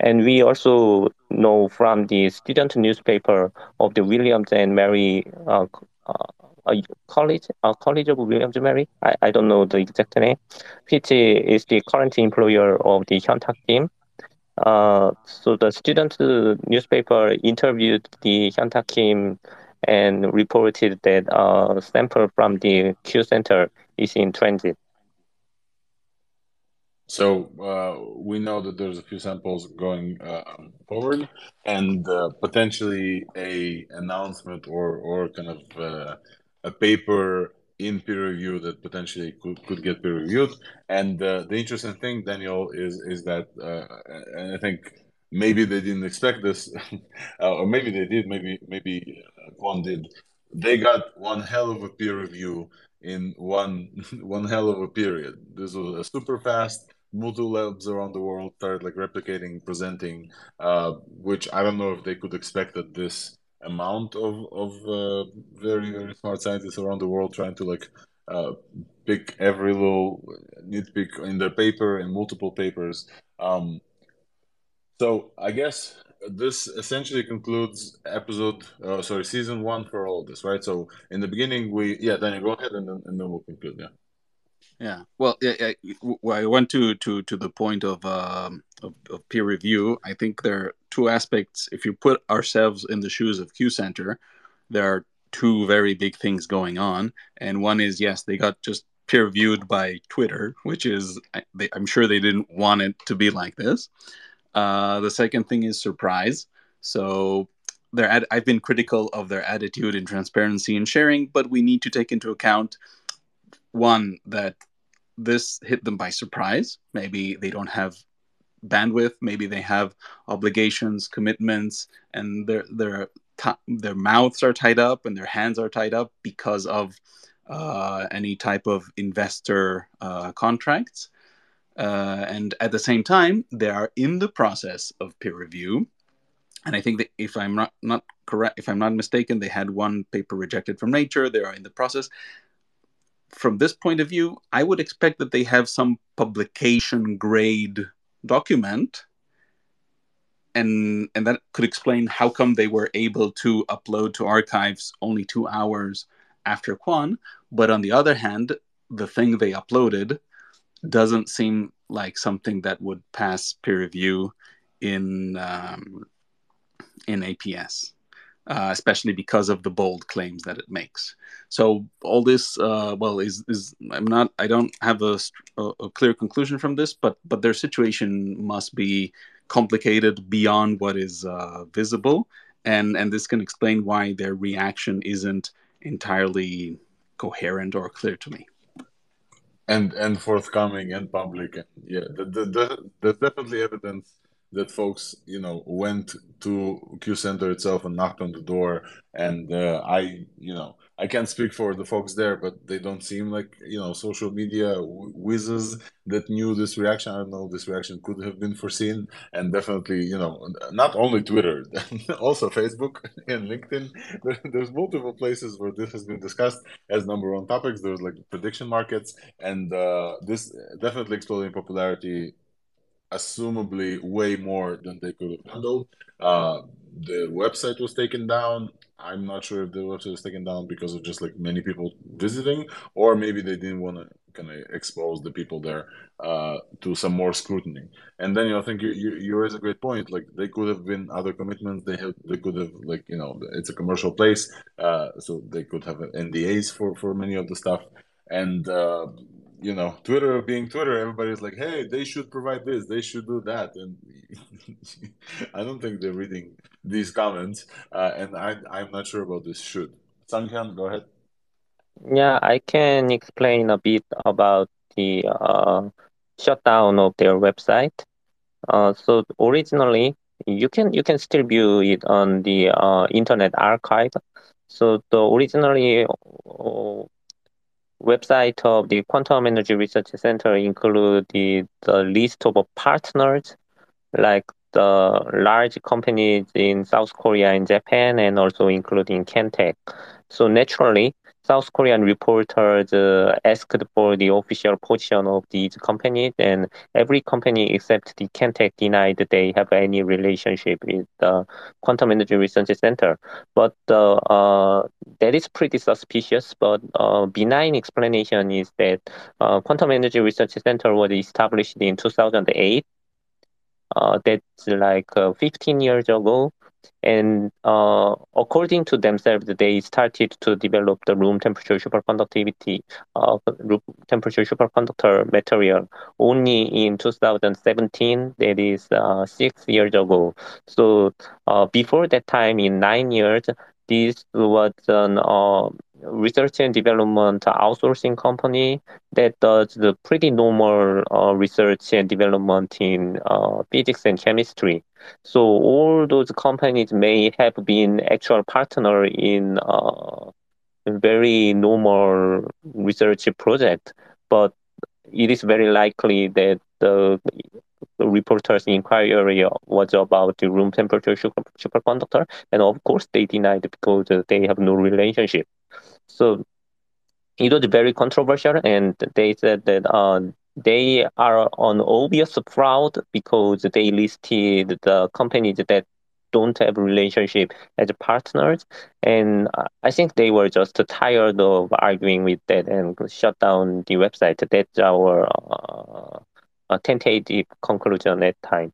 And we also know from the student newspaper of the Williams and Mary uh, uh, college, uh, College of Williams Mary, I, I don't know the exact name, which is the current employer of the Hyuntak team. Uh, so the student newspaper interviewed the Hyuntak team and reported that a sample from the Q center is in transit. So uh, we know that there's a few samples going uh, forward, and uh, potentially a announcement or or kind of uh, a paper in peer review that potentially could, could get peer reviewed. And uh, the interesting thing, Daniel, is is that, uh, and I think maybe they didn't expect this, or maybe they did, maybe maybe one did. They got one hell of a peer review in one one hell of a period. This was a super fast multiple labs around the world started like replicating, presenting, uh, which I don't know if they could expect that this amount of of uh, very very smart scientists around the world trying to like uh, pick every little nitpick in their paper in multiple papers. Um, so I guess this essentially concludes episode, uh, sorry, season one for all of this, right? So in the beginning, we yeah, Daniel, go ahead and then and then we'll conclude. Yeah. Yeah. Well, yeah, I went to to to the point of, um, of, of peer review. I think there are two aspects. If you put ourselves in the shoes of Q Center, there are two very big things going on, and one is yes, they got just peer reviewed by Twitter, which is I, am sure they didn't want it to be like this. Uh, the second thing is surprise. So their ad- I've been critical of their attitude in transparency and sharing, but we need to take into account one that this hit them by surprise. Maybe they don't have bandwidth. Maybe they have obligations, commitments, and their their their mouths are tied up and their hands are tied up because of uh, any type of investor uh, contracts. Uh, and at the same time, they are in the process of peer review. And I think that if I'm not, not correct, if I'm not mistaken, they had one paper rejected from Nature. They are in the process from this point of view, I would expect that they have some publication grade document. And, and that could explain how come they were able to upload to archives only two hours after Kwon. But on the other hand, the thing they uploaded doesn't seem like something that would pass peer review in um, in APS uh, especially because of the bold claims that it makes. So all this, uh, well, is is I'm not I don't have a, a, clear conclusion from this, but but their situation must be complicated beyond what is uh, visible, and and this can explain why their reaction isn't entirely coherent or clear to me. And and forthcoming and public, yeah, the, the, the, there's definitely evidence that folks, you know, went to Q Center itself and knocked on the door. And uh, I, you know, I can't speak for the folks there, but they don't seem like, you know, social media whizzes that knew this reaction. I don't know, this reaction could have been foreseen. And definitely, you know, not only Twitter, also Facebook and LinkedIn. there's multiple places where this has been discussed as number one topics. There's like prediction markets, and uh, this definitely exploding popularity assumably way more than they could have handled. Uh, the website was taken down. I'm not sure if the website was taken down because of just like many people visiting, or maybe they didn't want to kind of expose the people there uh, to some more scrutiny. And then you know, I think you, you, you raise a great point. Like they could have been other commitments. They have they could have like you know it's a commercial place, uh, so they could have NDAs for for many of the stuff. And uh, you know, Twitter being Twitter, everybody's like, hey, they should provide this, they should do that. And I don't think they're reading these comments. Uh, and I, I'm not sure about this should. Sanghyeon, go ahead. Yeah, I can explain a bit about the uh, shutdown of their website. Uh, so originally, you can you can still view it on the uh, Internet Archive. So the originally uh, website of the Quantum Energy Research Center include the, the list of partners like the large companies in South Korea and Japan, and also including Kentech. So naturally, South Korean reporters uh, asked for the official position of these companies, and every company except the Kentech denied they have any relationship with the Quantum Energy Research Center. But uh, uh, that is pretty suspicious. But uh, benign explanation is that uh, Quantum Energy Research Center was established in 2008. Uh, that's like 15 years ago and uh, according to themselves, they started to develop the room temperature superconductivity, uh, room temperature superconductor material only in 2017. That is uh, six years ago. So uh, before that time, in nine years, this was an uh, research and development outsourcing company that does the pretty normal uh, research and development in uh, physics and chemistry. So all those companies may have been actual partner in uh, very normal research project, but it is very likely that the, the reporter's inquiry was about the room temperature super, superconductor, and of course they denied because they have no relationship. So it was very controversial, and they said that uh, they are on obvious fraud because they listed the companies that don't have relationship as partners and i think they were just tired of arguing with that and shut down the website that's our uh, tentative conclusion at time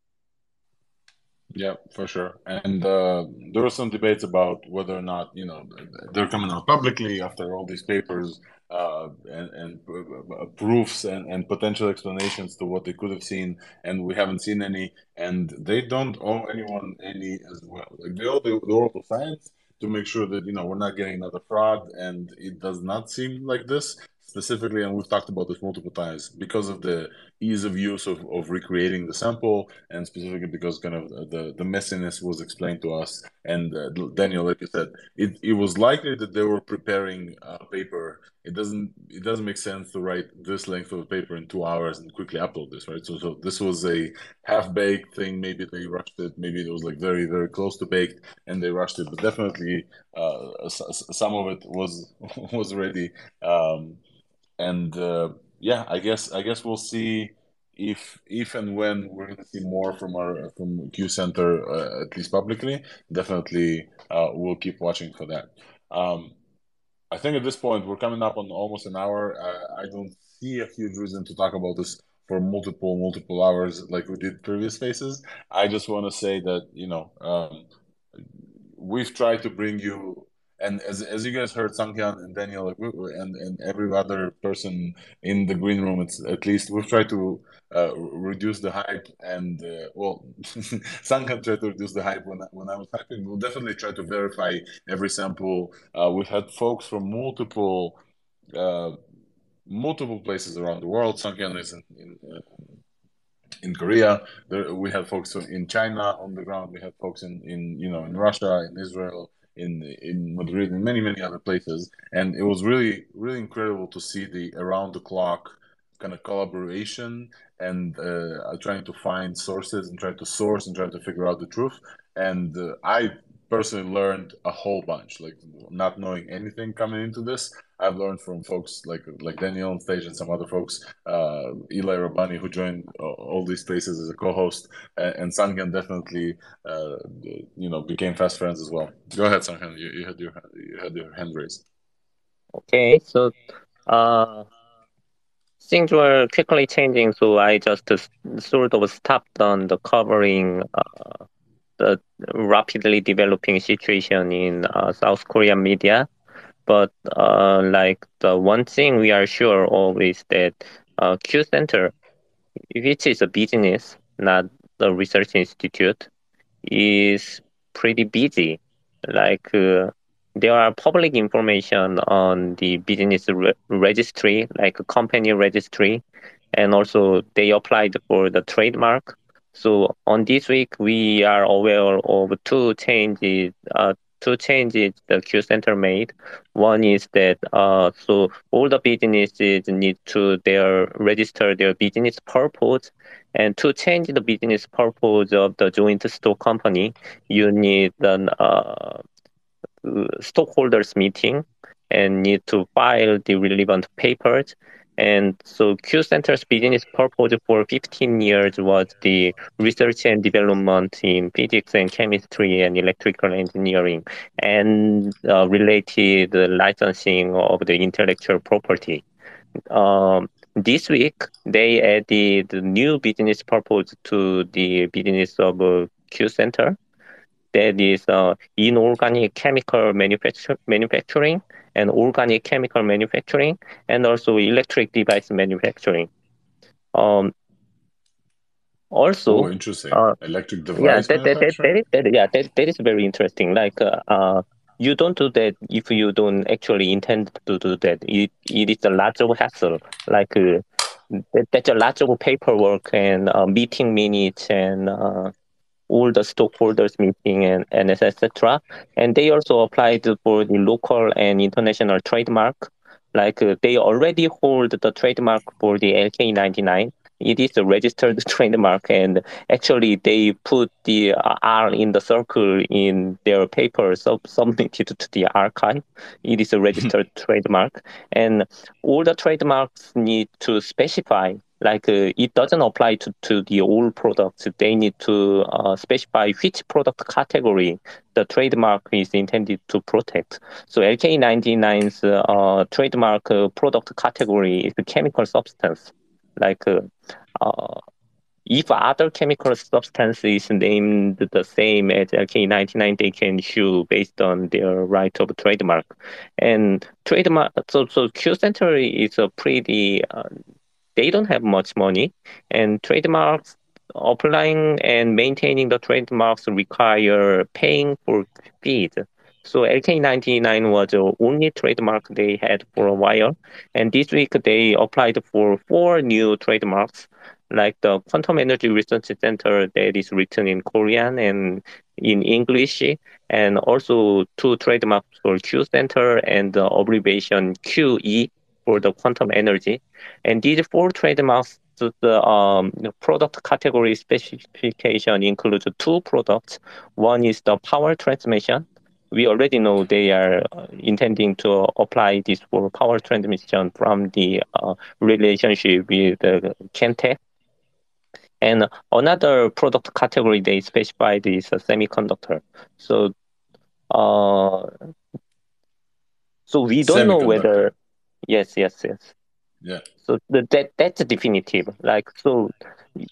yeah, for sure. And uh, there were some debates about whether or not you know they're coming out publicly after all these papers uh, and, and uh, proofs and, and potential explanations to what they could have seen, and we haven't seen any, and they don't owe anyone any as well. Like they owe the, the of science to make sure that you know we're not getting another fraud, and it does not seem like this specifically, and we've talked about this multiple times, because of the ease of use of, of recreating the sample, and specifically because kind of the, the messiness was explained to us. And uh, Daniel, like you said, it, it was likely that they were preparing a paper. It doesn't it doesn't make sense to write this length of a paper in two hours and quickly upload this, right? So so this was a half baked thing. Maybe they rushed it. Maybe it was like very very close to baked, and they rushed it. But definitely, uh, some of it was was ready. Um, and uh, yeah, I guess I guess we'll see if if and when we're going to see more from our from Q Center uh, at least publicly. Definitely, uh, we'll keep watching for that. Um, I think at this point we're coming up on almost an hour. I don't see a huge reason to talk about this for multiple multiple hours like we did previous phases. I just want to say that you know um, we've tried to bring you and as, as you guys heard Sanghyeon and Daniel and, and every other person in the green room it's at least we've tried to uh, reduce the hype and uh, well Sanghyeon tried to reduce the hype when, when I was hyping we'll definitely try to verify every sample uh, we've had folks from multiple uh, multiple places around the world Sanghyeon is in, in uh, in Korea. There, we have folks in China on the ground. We have folks in, in you know in Russia, in Israel, in in Madrid and many many other places. And it was really really incredible to see the around the clock kind of collaboration and uh, trying to find sources and trying to source and trying to figure out the truth. And uh, I personally learned a whole bunch, like not knowing anything coming into this. I've learned from folks like like Daniel on stage and some other folks, uh, Eli Rabani, who joined all these places as a co-host, and, and Sanghyeon definitely, uh, you know, became fast friends as well. Go ahead, Sanghyeon. You, you had your you had your hand raised. Okay, so uh, things were quickly changing, so I just sort of stopped on the covering uh, the rapidly developing situation in uh, South Korean media. But uh, like the one thing we are sure of is that uh, Q Center, which is a business, not the research institute, is pretty busy. Like uh, there are public information on the business re- registry, like a company registry, and also they applied for the trademark. So on this week, we are aware of two changes, uh, two changes the Q Center made. One is that uh, so all the businesses need to their register their business purpose, and to change the business purpose of the joint stock company, you need an uh, stockholders meeting and need to file the relevant papers and so Q Center's business purpose for 15 years was the research and development in physics and chemistry and electrical engineering and uh, related licensing of the intellectual property. Um, this week, they added new business purpose to the business of uh, Q Center. That is uh, inorganic chemical manufacture, manufacturing and organic chemical manufacturing and also electric device manufacturing. Um, also, oh, interesting. Uh, electric device yeah, that, that, that, that, is, that, yeah, that, that is very interesting. Like, uh, uh, you don't do that if you don't actually intend to do that. It, it is a lot of hassle. Like, uh, that, that's a lot of paperwork and uh, meeting minutes and uh, all the stockholders meeting and, and etc. And they also applied for the local and international trademark. Like uh, they already hold the trademark for the LK99. It is a registered trademark, and actually they put the uh, R in the circle in their paper sub- submitted to the arXiv. It is a registered trademark, and all the trademarks need to specify like uh, it doesn't apply to, to the all products. They need to uh, specify which product category the trademark is intended to protect. So LK99's uh, trademark uh, product category is chemical substance. Like uh, uh, if other chemical substance is named the same as LK99, they can sue based on their right of trademark. And trademark, so so Q Center is a pretty they don't have much money, and trademarks applying and maintaining the trademarks require paying for fees. So LK99 was the only trademark they had for a while, and this week they applied for four new trademarks, like the Quantum Energy Research Center that is written in Korean and in English, and also two trademarks for Q Center and the abbreviation QE for the quantum energy. And these four trademarks, the um, product category specification includes two products. One is the power transmission. We already know they are uh, intending to apply this for power transmission from the uh, relationship with uh, Kentech. And another product category they specified is a semiconductor. So, uh, so we don't know whether Yes, yes, yes. Yeah. So the, that that's definitive. Like so,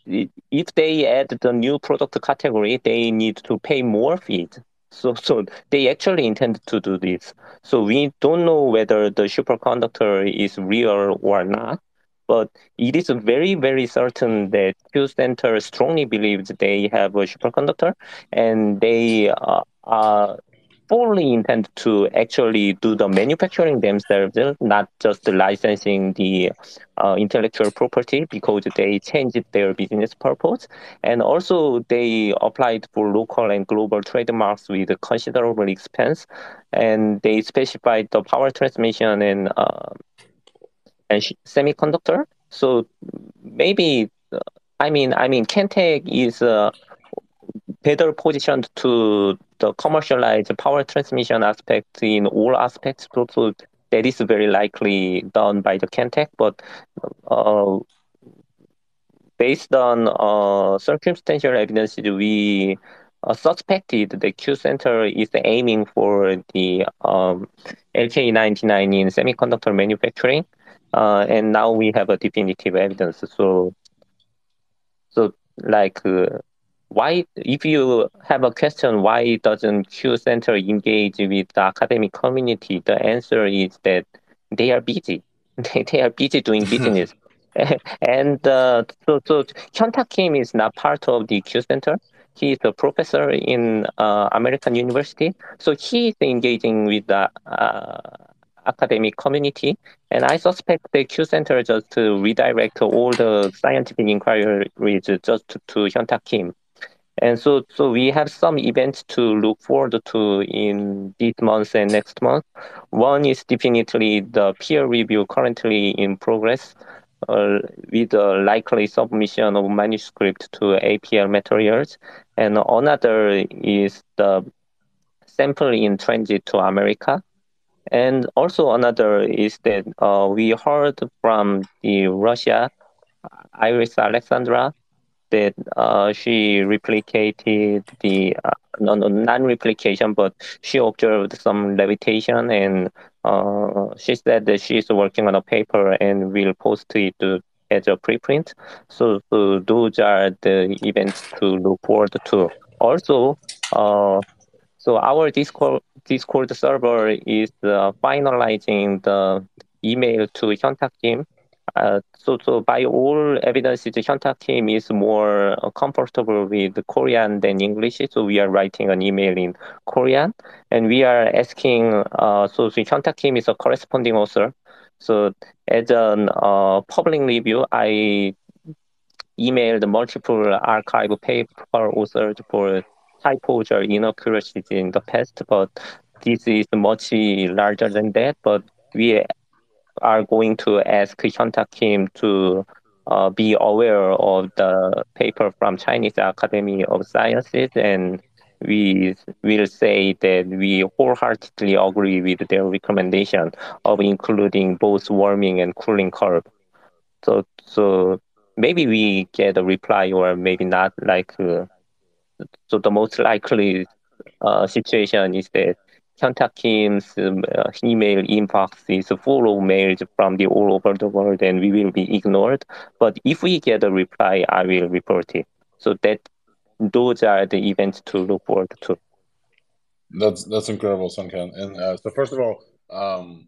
if they add the new product category, they need to pay more fees. So so they actually intend to do this. So we don't know whether the superconductor is real or not. But it is very, very certain that Q Center strongly believes they have a superconductor, and they uh, are fully intend to actually do the manufacturing themselves, not just licensing the uh, intellectual property because they changed their business purpose. And also they applied for local and global trademarks with considerable expense. And they specified the power transmission and, uh, and semiconductor. So maybe, uh, I mean, I mean, Kentech is uh, better positioned to the commercialized power transmission aspect in all aspects. So that is very likely done by the Kentech, but uh, based on uh, circumstantial evidence, we uh, suspected the Q Center is aiming for the um, LK99 in semiconductor manufacturing, uh, and now we have a definitive evidence. So, so like uh, why if you have a question why doesn't q center engage with the academic community? The answer is that they are busy. They, they are busy doing business. And uh, so so hyuntak kim is not part of the q center. He is a professor in uh, american university. So he is engaging with the uh, academic community. And i suspect the q center just to redirect all the scientific inquiries just to, to hyuntak kim and so so we have some events to look forward to in this month and next month. One is definitely the peer review currently in progress. Uh, with a likely submission of manuscript to APL materials, and another is the sample in transit to America. And also another is that uh, we heard from the Russia, Iris Alexandra, that uh, she replicated the uh, no, no, non-replication, but she observed some levitation, and uh, she said that she's working on a paper and will post it to, as a preprint. So, so those are the events to look forward to. Also, uh, so our Discord Discord server is uh, finalizing the email to Hyuntak team. Uh, so, so by all evidences, the Hyuntak team is more uh, comfortable with Korean than English. So we are writing an email in Korean, and we are asking. Uh, so the Hyuntak team is a corresponding author. So as an uh, public review, I emailed multiple arXiv paper authors for typos or inaccuracies in the past, but this is much larger than that. But we are going to ask Hyuntak Kim to uh, be aware of the paper from Chinese Academy of Sciences, and we will say that we wholeheartedly agree with their recommendation of including both warming and cooling curve. So, so maybe we get a reply or maybe not. Like, uh, so the most likely uh, situation is that Hyuntak Kim's um, uh, email inbox is full of mails from the all over the world, and we will be ignored. But if we get a reply, I will report it. So that those are the events to look forward to. That's that's incredible, Sanghyeon. And uh, so first of all, um,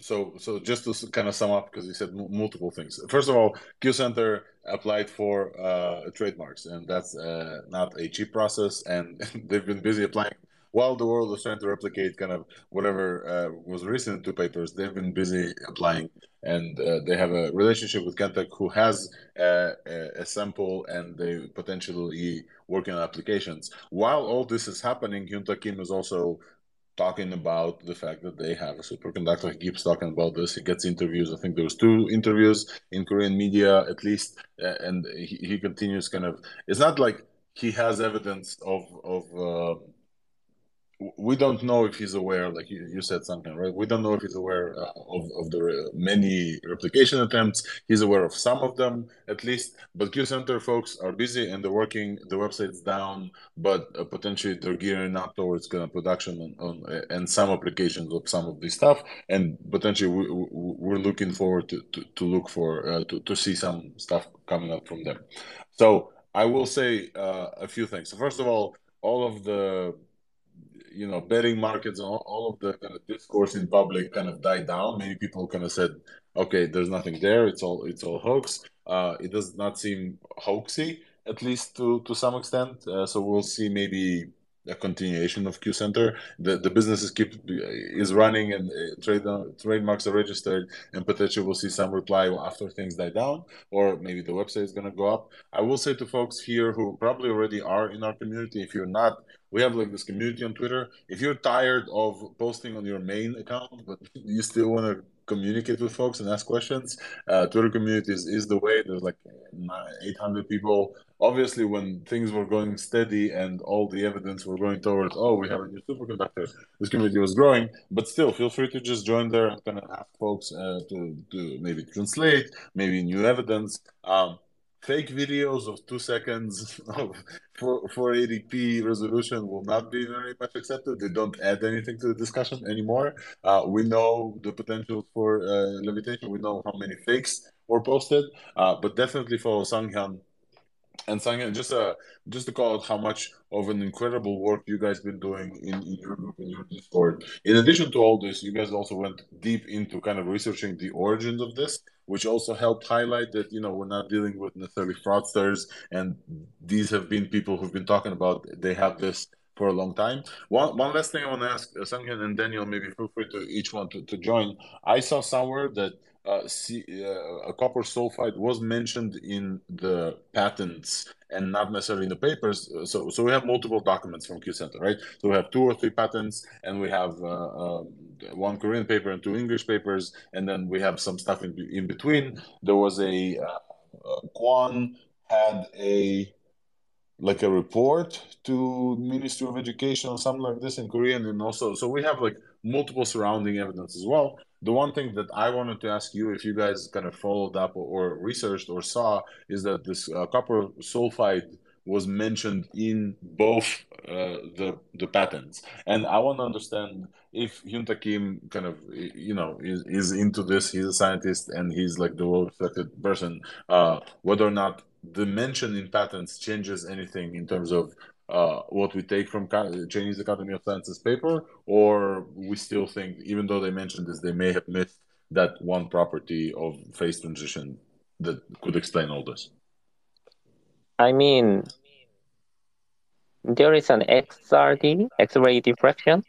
so so just to kind of sum up because you said m- multiple things. First of all, Q Center applied for uh, trademarks, and that's uh, not a cheap process. And they've been busy applying while the world was trying to replicate kind of whatever uh, was in two papers. They've been busy applying, and uh, they have a relationship with Kentech, who has a, a, sample, and they potentially working on applications. While all this is happening, Hyuntak Kim is also talking about the fact that they have a superconductor. He keeps talking about this. He gets interviews. I think there was two interviews in Korean media at least, uh, and he, he continues kind of. It's not like he has evidence of of uh, we don't know if he's aware, like you, you said something, right? We don't know if he's aware uh, of, of the many replication attempts. He's aware of some of them, at least. But Q Center folks are busy and they're working. The website's down, but uh, potentially they're gearing up towards kind of production on, on, and some applications of some of this stuff. And potentially we, we're looking forward to, to, to look for, uh, to, to see some stuff coming up from them. So I will say uh, a few things. So first of all, all of the you know betting markets all, all of the kind of discourse in public kind of died down many people kind of said okay there's nothing there it's all it's all hoax uh, it does not seem hoaxy at least to to some extent uh, so we'll see maybe a continuation of Q Center. The the business keep is running and uh, trade uh, trademarks are registered, and potentially we'll see some reply after things die down, or maybe the website is gonna go up. I will say to folks here who probably already are in our community, if you're not, we have like this community on Twitter. If you're tired of posting on your main account, but you still want to communicate with folks and ask questions. Uh, Twitter communities is the way. There's like 800 people. Obviously, when things were going steady and all the evidence were going towards, oh, we have a new superconductor, this community was growing. But still, feel free to just join there and kind of ask folks uh, to, to maybe translate, maybe new evidence. Um, fake videos of two seconds of 480p resolution will not be very much accepted. They don't add anything to the discussion anymore. Uh, we know the potential for uh, levitation. We know how many fakes were posted, uh, but definitely follow Sanghyeon and Sangha, just uh, just to call out how much of an incredible work you guys been doing in, in your group in your Discord. In addition to all this, you guys also went deep into kind of researching the origins of this, which also helped highlight that you know we're not dealing with necessarily fraudsters, and these have been people who've been talking about they have this for a long time. One one last thing I want to ask uh, Sanghyeon and Daniel, maybe feel free to each one to, to join. I saw somewhere that uh, uh, a copper sulfide was mentioned in the patents and not necessarily in the papers. So, so we have multiple documents from Q Center, right? So we have two or three patents, and we have uh, uh, one Korean paper and two English papers, and then we have some stuff in, in between. There was a uh, uh had a like a report to Ministry of Education or something like this in Korean, and also so we have like multiple surrounding evidence as well. The one thing that I wanted to ask you, if you guys kind of followed up or, or researched or saw, is that this uh, copper sulfide was mentioned in both uh, the the patents, and I want to understand if Hyuntak Kim kind of you know is, is into this. He's a scientist and he's like the well respected person. Uh, whether or not the mention in patents changes anything in terms of uh, what we take from Chinese Academy of Sciences paper, or we still think, even though they mentioned this, they may have missed that one property of phase transition that could explain all this. I mean, there is an XRD, X-ray diffraction,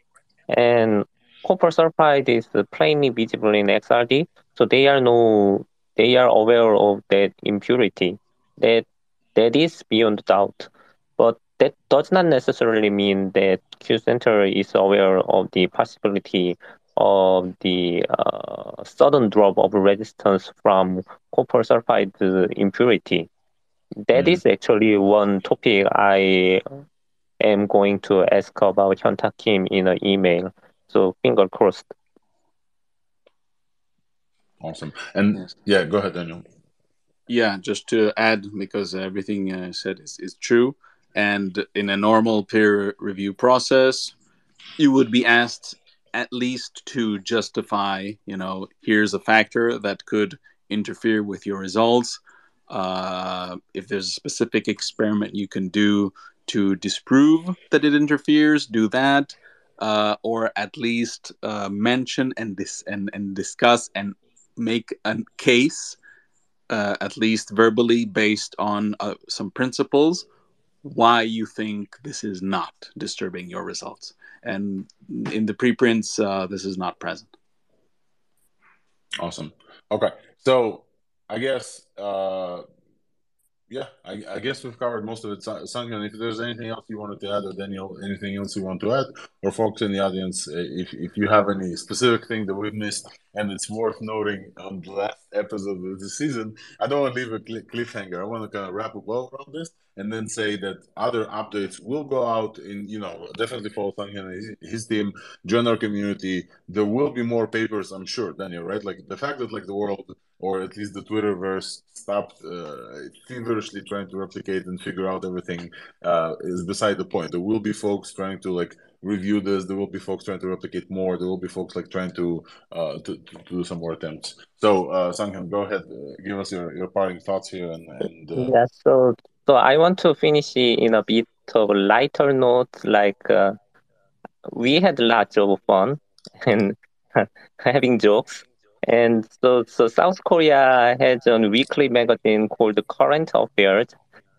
and copper sulfide is plainly visible in XRD, so they are no, they are aware of that impurity. That that is beyond doubt, that does not necessarily mean that Q Center is aware of the possibility of the uh, sudden drop of resistance from copper sulfide impurity. That mm. is actually one topic I am going to ask about Hyuntak Kim in an email. So finger crossed. Awesome. And yeah, go ahead, Daniel. Yeah, just to add, because everything I said is, is true. And in a normal peer review process, you would be asked at least to justify, you know, here's a factor that could interfere with your results. Uh, if there's a specific experiment you can do to disprove that it interferes, do that. Uh, or at least uh, mention and, dis- and, and discuss and make a case uh, at least verbally, based on uh, some principles, why you think this is not disturbing your results. And in the preprints, uh, this is not present. Awesome. Okay. So I guess uh, yeah, I, I, guess we've covered most of it. Sanghyeon, if there's anything else you wanted to add, or Daniel, anything else you want to add, or folks in the audience, if, if you have any specific thing that we've missed and it's worth noting on the last episode of the season, I don't want to leave a cliffhanger. I want to kind of wrap up well around this and then say that other updates will go out in, you know, definitely follow Sanghyeon and his, team, join our community. There will be more papers, I'm sure, Daniel, right? Like the fact that like the world or at least the Twitterverse stopped uh, feverishly trying to replicate and figure out everything uh, is beside the point. There will be folks trying to like review this. There will be folks trying to replicate more. There will be folks like trying to uh, to, to, do some more attempts. So, uh, go ahead, uh, give us your, your parting thoughts here. And, and uh... yeah, so so I want to finish in a bit of lighter note. Like uh, we had lots of fun and having jokes and so, so South Korea has a weekly magazine called Current Affairs,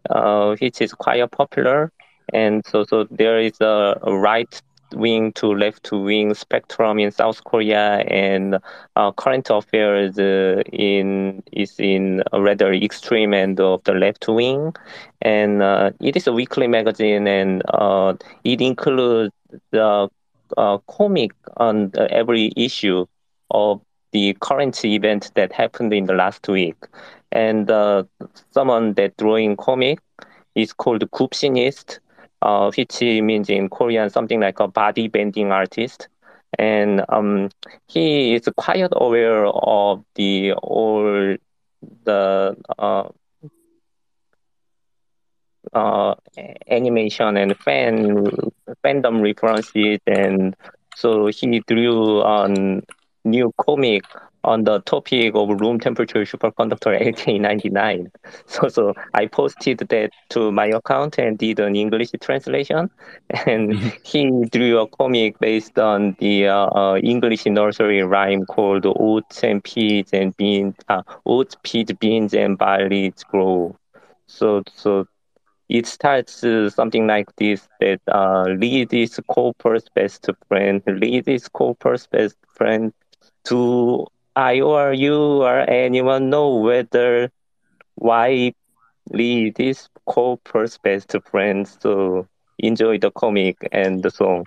uh, which is quite popular. And so, so there is a, a right wing to left to wing spectrum in South Korea, and uh, current affairs uh, in is in a rather extreme end of the left wing, and uh, it is a weekly magazine, and uh, it includes the uh, comic on every issue of the current event that happened in the last week. And uh, someone that drawing comic is called Gupsinist, uh, which means in Korean something like a body bending artist. And um, he is quite aware of the all the uh, uh, animation and fan fandom references, and so he drew on new comic on the topic of room temperature superconductor LK99. So, so I posted that to my account and did an English translation. And mm-hmm. he drew a comic based on the uh, uh, English nursery rhyme called Oats and Peas and Beans, uh, Oats, Peas, Beans, and Barley Grow. So, so it starts uh, something like this that uh, Lead is Cooper's best friend, Lead is Cooper's best friend, do I or you or anyone know whether why Lee is co-first best friends to enjoy the comic and the song.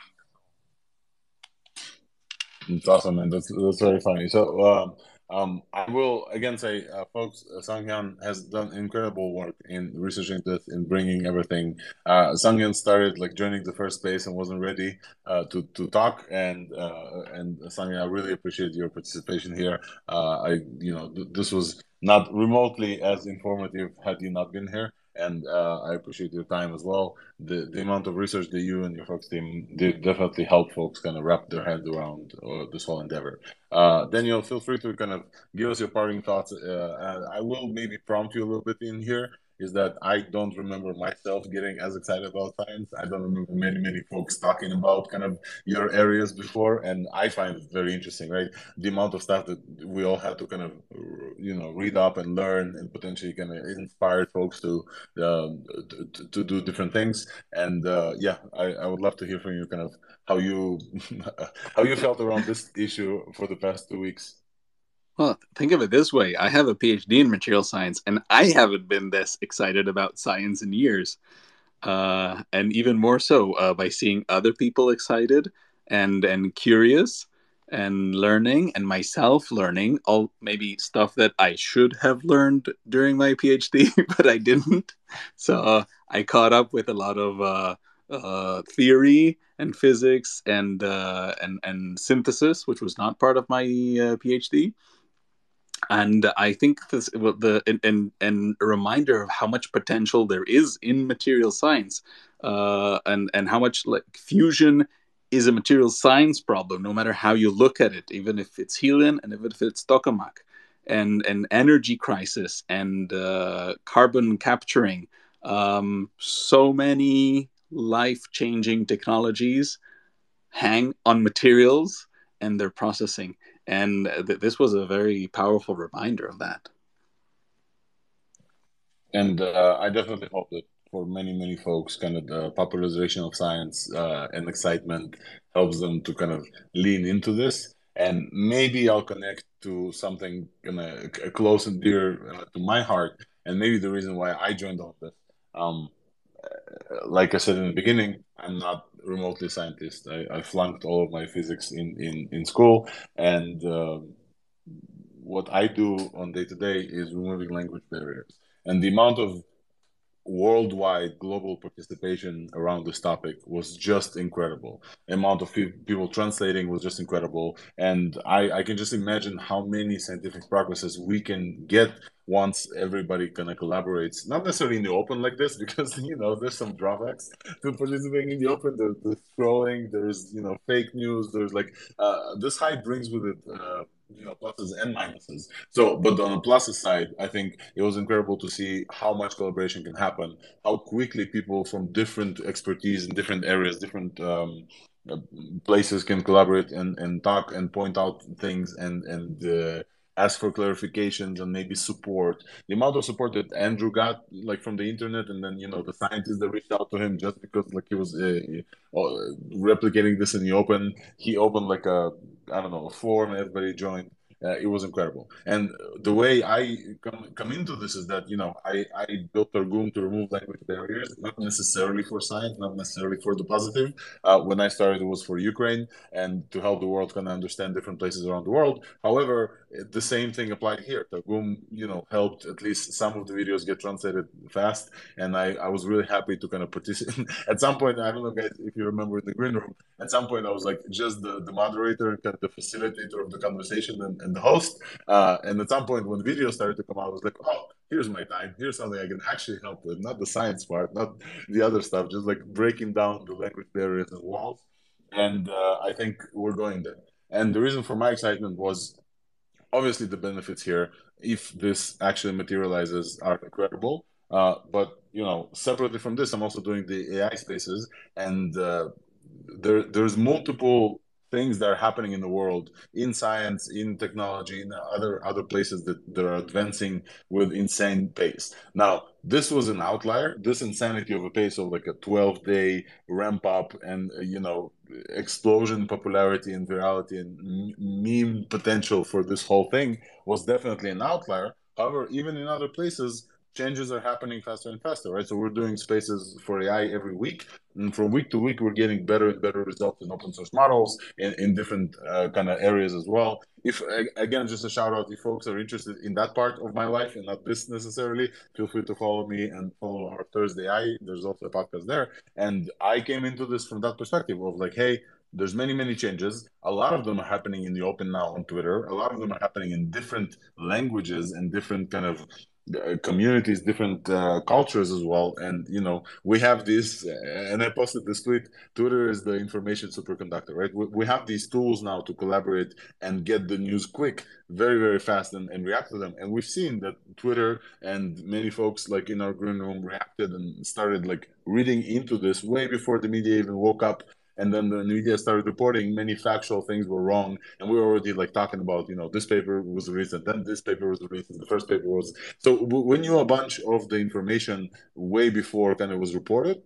It's awesome, man. That's that's very funny. So, um, um, I will again say, uh, folks, uh, Sanghyeon has done incredible work in researching this, in bringing everything. Uh, Sanghyeon started like joining the first space and wasn't ready uh, to to talk, and uh, and Sanghyeon, I really appreciate your participation here. Uh, I, you know, th- this was not remotely as informative had you not been here and uh, I appreciate your time as well. The the amount of research that you and your folks team did definitely help folks kind of wrap their heads around uh, this whole endeavor. Uh, Daniel, feel free to kind of give us your parting thoughts. Uh, I will maybe prompt you a little bit in here is that I don't remember myself getting as excited about science. I don't remember many, many folks talking about kind of your areas before. And I find it very interesting, right? The amount of stuff that we all had to kind of, you know, read up and learn and potentially kind of inspire folks to, uh, to, to, do different things. And uh, yeah, I, I would love to hear from you kind of how you, how you felt around this issue for the past two weeks. Well, think of it this way I have a PhD in material science, and I haven't been this excited about science in years. Uh, and even more so uh, by seeing other people excited and and curious and learning and myself learning all maybe stuff that I should have learned during my PhD, but I didn't. So uh, I caught up with a lot of uh, uh, theory and physics and uh, and and synthesis, which was not part of my uh, PhD and I think this the and, and a reminder of how much potential there is in material science, uh, and and how much like fusion is a material science problem, no matter how you look at it, even if it's helium and even if it's tokamak, and and energy crisis and uh, carbon capturing, um, so many life changing technologies hang on materials and their processing and th- this was a very powerful reminder of that. And uh, i definitely hope that for many many folks kind of the popularization of science uh, and excitement helps them to kind of lean into this. And maybe i'll connect to something kind of close and dear uh, to my heart and maybe the reason why i joined all this um, like I said in the beginning, I'm not remotely scientist. I, I flunked all of my physics in, in, in school. And uh, what I do on day to day is removing language barriers. And the amount of worldwide global participation around this topic was just incredible. The amount of people translating was just incredible. And I, I can just imagine how many scientific progresses we can get once everybody kind of collaborates, not necessarily in the open like this, because you know there's some drawbacks to participating in the open. There's, the scrolling, there's you know fake news, there's like uh, this hype brings with it. Uh, you know pluses and minuses so but on the pluses side i think it was incredible to see how much collaboration can happen how quickly people from different expertise in different areas different um, places can collaborate and, and talk and point out things and and uh, ask for clarifications and maybe support. The amount of support that Andrew got, like from the internet, and then you know the scientists that reached out to him just because like he was uh, uh, replicating this in the open. He opened like a I don't know a forum, everybody joined uh, it was incredible. And the way I come, come into this is that, you know, I, I built Targum to remove language barriers, not necessarily for science, not necessarily for the positive. Uh, when I started, it was for Ukraine and to help the world kind of understand different places around the world. However, the same thing applied here. Targum, you know, helped at least some of the videos get translated fast. And I, I was really happy to kind of participate. at some point, I don't know, guys, if you remember in the green room, at some point I was like just the, the moderator, kind of the facilitator of the conversation and, and and the host. Uh, and at some point, when video started to come out, I was like, oh, here's my time. Here's something I can actually help with, not the science part, not the other stuff, just like breaking down the language barriers and walls. And uh, I think we're going there. And the reason for my excitement was obviously the benefits here, if this actually materializes, are incredible. Uh, but you know, separately from this, I'm also doing the AI spaces, and uh, there there's multiple things that are happening in the world in science in technology in other other places that, that are advancing with insane pace. Now this was an outlier. This insanity of a pace of like a 12 day ramp up and uh, you know explosion popularity and virality and meme potential for this whole thing was definitely an outlier. However even in other places changes are happening faster and faster, right? So we're doing spaces for AI every week, and from week to week, we're getting better and better results in open source models in, in different uh, kind of areas as well. If again, just a shout out, if folks are interested in that part of my life and not this necessarily, feel free to follow me and follow our ThursdAI. There's also a podcast there, and I came into this from that perspective of like, hey, there's many many changes a lot of them are happening in the open now on twitter a lot of them are happening in different languages and different kind of communities, different uh, cultures as well. And you know, we have this, and I posted this tweet. Twitter is the information superconductor, right? We, we have these tools now to collaborate and get the news quick, very very fast, and, and react to them. And we've seen that Twitter and many folks like in our green room reacted and started like reading into this way before the media even woke up and then the media started reporting many factual things were wrong and we were already like talking about you know this paper was the reason then this paper was the reason the first paper was so we knew a bunch of the information way before kind of was reported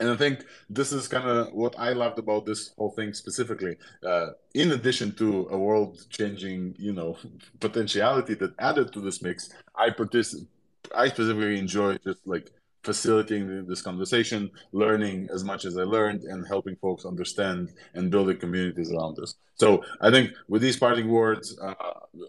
and I think this is kind of what I loved about this whole thing specifically. Uh, in addition to a world-changing, you know, potentiality that added to this mix, I partic- I specifically enjoy just like facilitating this conversation, learning as much as I learned, and helping folks understand and building communities around this. So I think with these parting words, uh,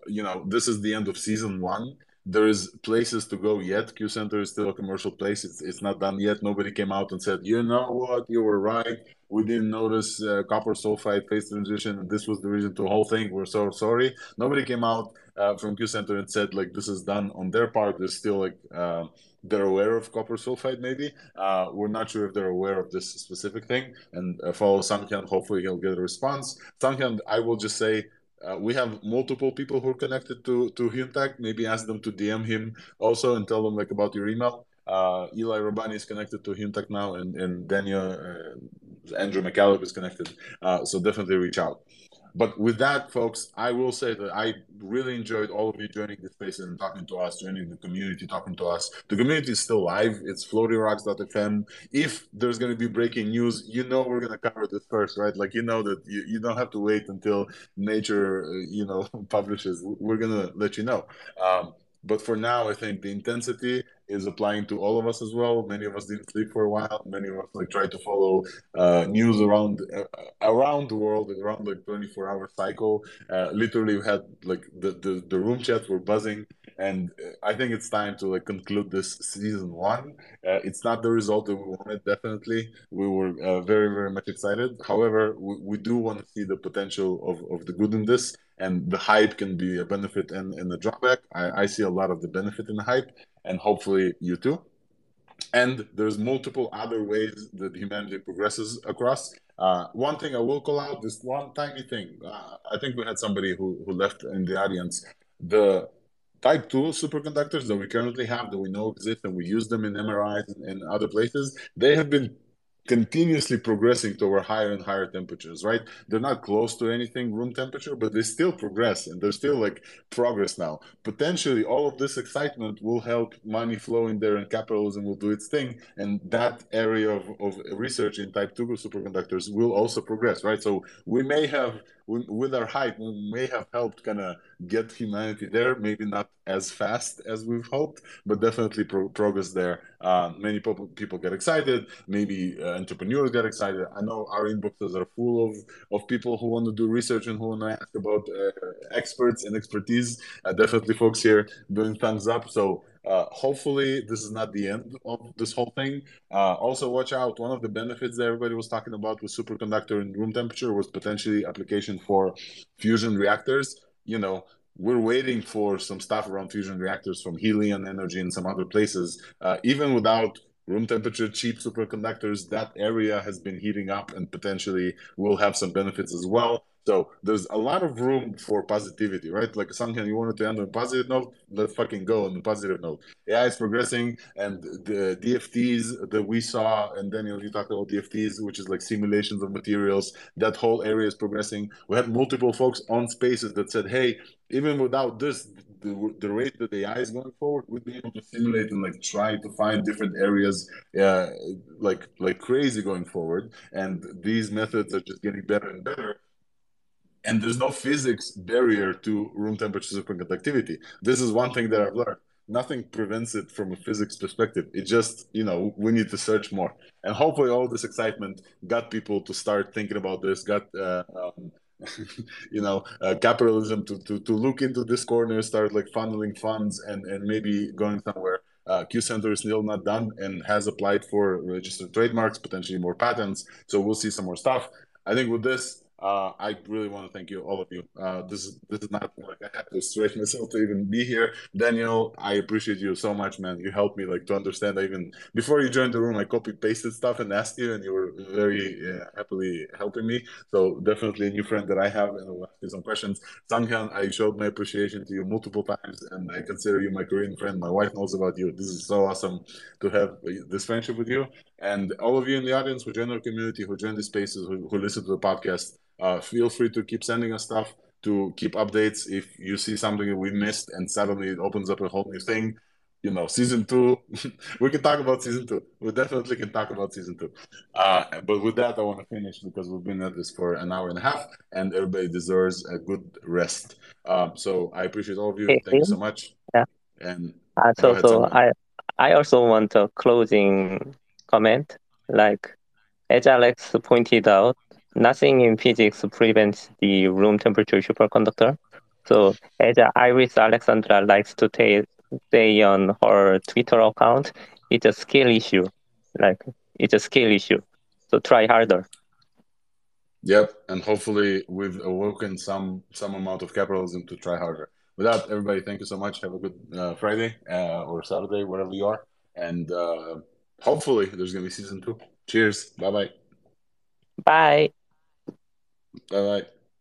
you know, this is the end of season one. There is places to go yet. Q Center is still a commercial place. It's, it's not done yet. Nobody came out and said, you know what, you were right. We didn't notice uh, copper sulfide phase transition. This was the reason to the whole thing. We're so sorry. Nobody came out uh, from Q Center and said like this is done on their part. There's still like uh, they're aware of copper sulfide maybe uh, we're not sure if they're aware of this specific thing and uh, follow Sanghyeon hopefully he'll get a response Sanghyeon I will just say uh, we have multiple people who are connected to to Hyuntak maybe ask them to DM him also and tell them like about your email. Uh, Eli Robani is connected to Hyuntak now and, and Daniel uh, Andrew McCalip is connected. Uh, so definitely reach out but with that, folks, I will say that I really enjoyed all of you joining the space and talking to us, joining the community, talking to us. The community is still live. It's floatyrocks.fm. If there's going to be breaking news, you know we're going to cover this first, right? Like, you know that you, you don't have to wait until nature, uh, you know, publishes. We're going to let you know. Um, but for now, I think the intensity is applying to all of us as well. Many of us didn't sleep for a while. Many of us like try to follow uh, news around uh, around the world around like 24 hour cycle. Uh, literally, we had like the, the the room chats were buzzing, and I think it's time to like conclude this season one. Uh, it's not the result that we wanted. Definitely, we were uh, very very much excited. However, we, we do want to see the potential of of the good in this and the hype can be a benefit and, and a drawback. I, I see a lot of the benefit in the hype, and hopefully you too. And there's multiple other ways that humanity progresses across. Uh, one thing I will call out, this one tiny thing. Uh, I think we had somebody who, who left in the audience. The type 2 superconductors that we currently have that we know exist and we use them in MRIs and, and other places, they have been continuously progressing toward higher and higher temperatures, right? They're not close to anything room temperature, but they still progress and there's still like progress now. Potentially, all of this excitement will help money flow in there and capitalism will do its thing. And that area of, of research in type 2 superconductors will also progress, right? So we may have with our hype, we may have helped kind of get humanity there. Maybe not as fast as we've hoped, but definitely pro- progress there. Uh, many people people get excited. Maybe uh, entrepreneurs get excited. I know our inboxes are full of of people who want to do research and who want to ask about uh, experts and expertise. Uh, definitely, folks here doing thumbs up. So uh, hopefully, this is not the end of this whole thing. Uh, also, watch out. One of the benefits that everybody was talking about with superconductor and room temperature was potentially application for fusion reactors. You know, we're waiting for some stuff around fusion reactors from Helion Energy and some other places. Uh, even without room temperature cheap superconductors, that area has been heating up and potentially will have some benefits as well. So there's a lot of room for positivity, right? Like Sanghyeon, you wanted to end on a positive note, let's fucking go on a positive note. AI is progressing, and the DFTs that we saw, and Daniel, you talked about DFTs, which is like simulations of materials. That whole area is progressing. We had multiple folks on spaces that said, "Hey, even without this, the, the rate that AI is going forward, we'd be able to simulate and like try to find different areas, uh, like like crazy going forward. And these methods are just getting better and better." and there's no physics barrier to room temperature superconductivity. This is one thing that I've learned. nothing prevents it from a physics perspective. It just, you know, we need to search more. And hopefully, all this excitement got people to start thinking about this, got, uh, um, you know, uh, capitalism to, to, to look into this corner, start like funneling funds and, and maybe going somewhere. Uh, Q Center is still not done and has applied for registered trademarks, potentially more patents. So we'll see some more stuff. I think with this, uh, I really want to thank you, all of you. Uh, this is this is not like I have to stretch myself to even be here. Daniel, I appreciate you so much, man. You helped me like to understand. I even before you joined the room, I copy pasted stuff and asked you, and you were very uh, happily helping me. So definitely a new friend that I have, and I'll ask you some questions. Sanghyeon, I showed my appreciation to you multiple times, and I consider you my Korean friend. My wife knows about you. This is so awesome to have this friendship with you, and all of you in the audience who join our community, who join the spaces, who, who listen to the podcast. Uh, feel free to keep sending us stuff to keep updates. If you see something that we missed and suddenly it opens up a whole new thing you know season two we can talk about season two. We definitely can talk about season two. Uh, but with that i want to finish because we've been at this for an hour and a half and everybody deserves a good rest. Um, so i appreciate all of you. Thank you so much. Yeah. And uh, so so i i also want a closing comment like as alex pointed out nothing in physics prevents the room temperature superconductor. So as Iris Alexandra likes to say on her Twitter account, it's a scale issue. Like it's a scale issue. So try harder. Yep, and hopefully we've awoken some some amount of capitalism to try harder. With that, everybody, thank you so much. Have a good uh, Friday uh, or Saturday, wherever you are, and uh, hopefully there's gonna be season two. Cheers. Bye bye. Bye. Bye bye.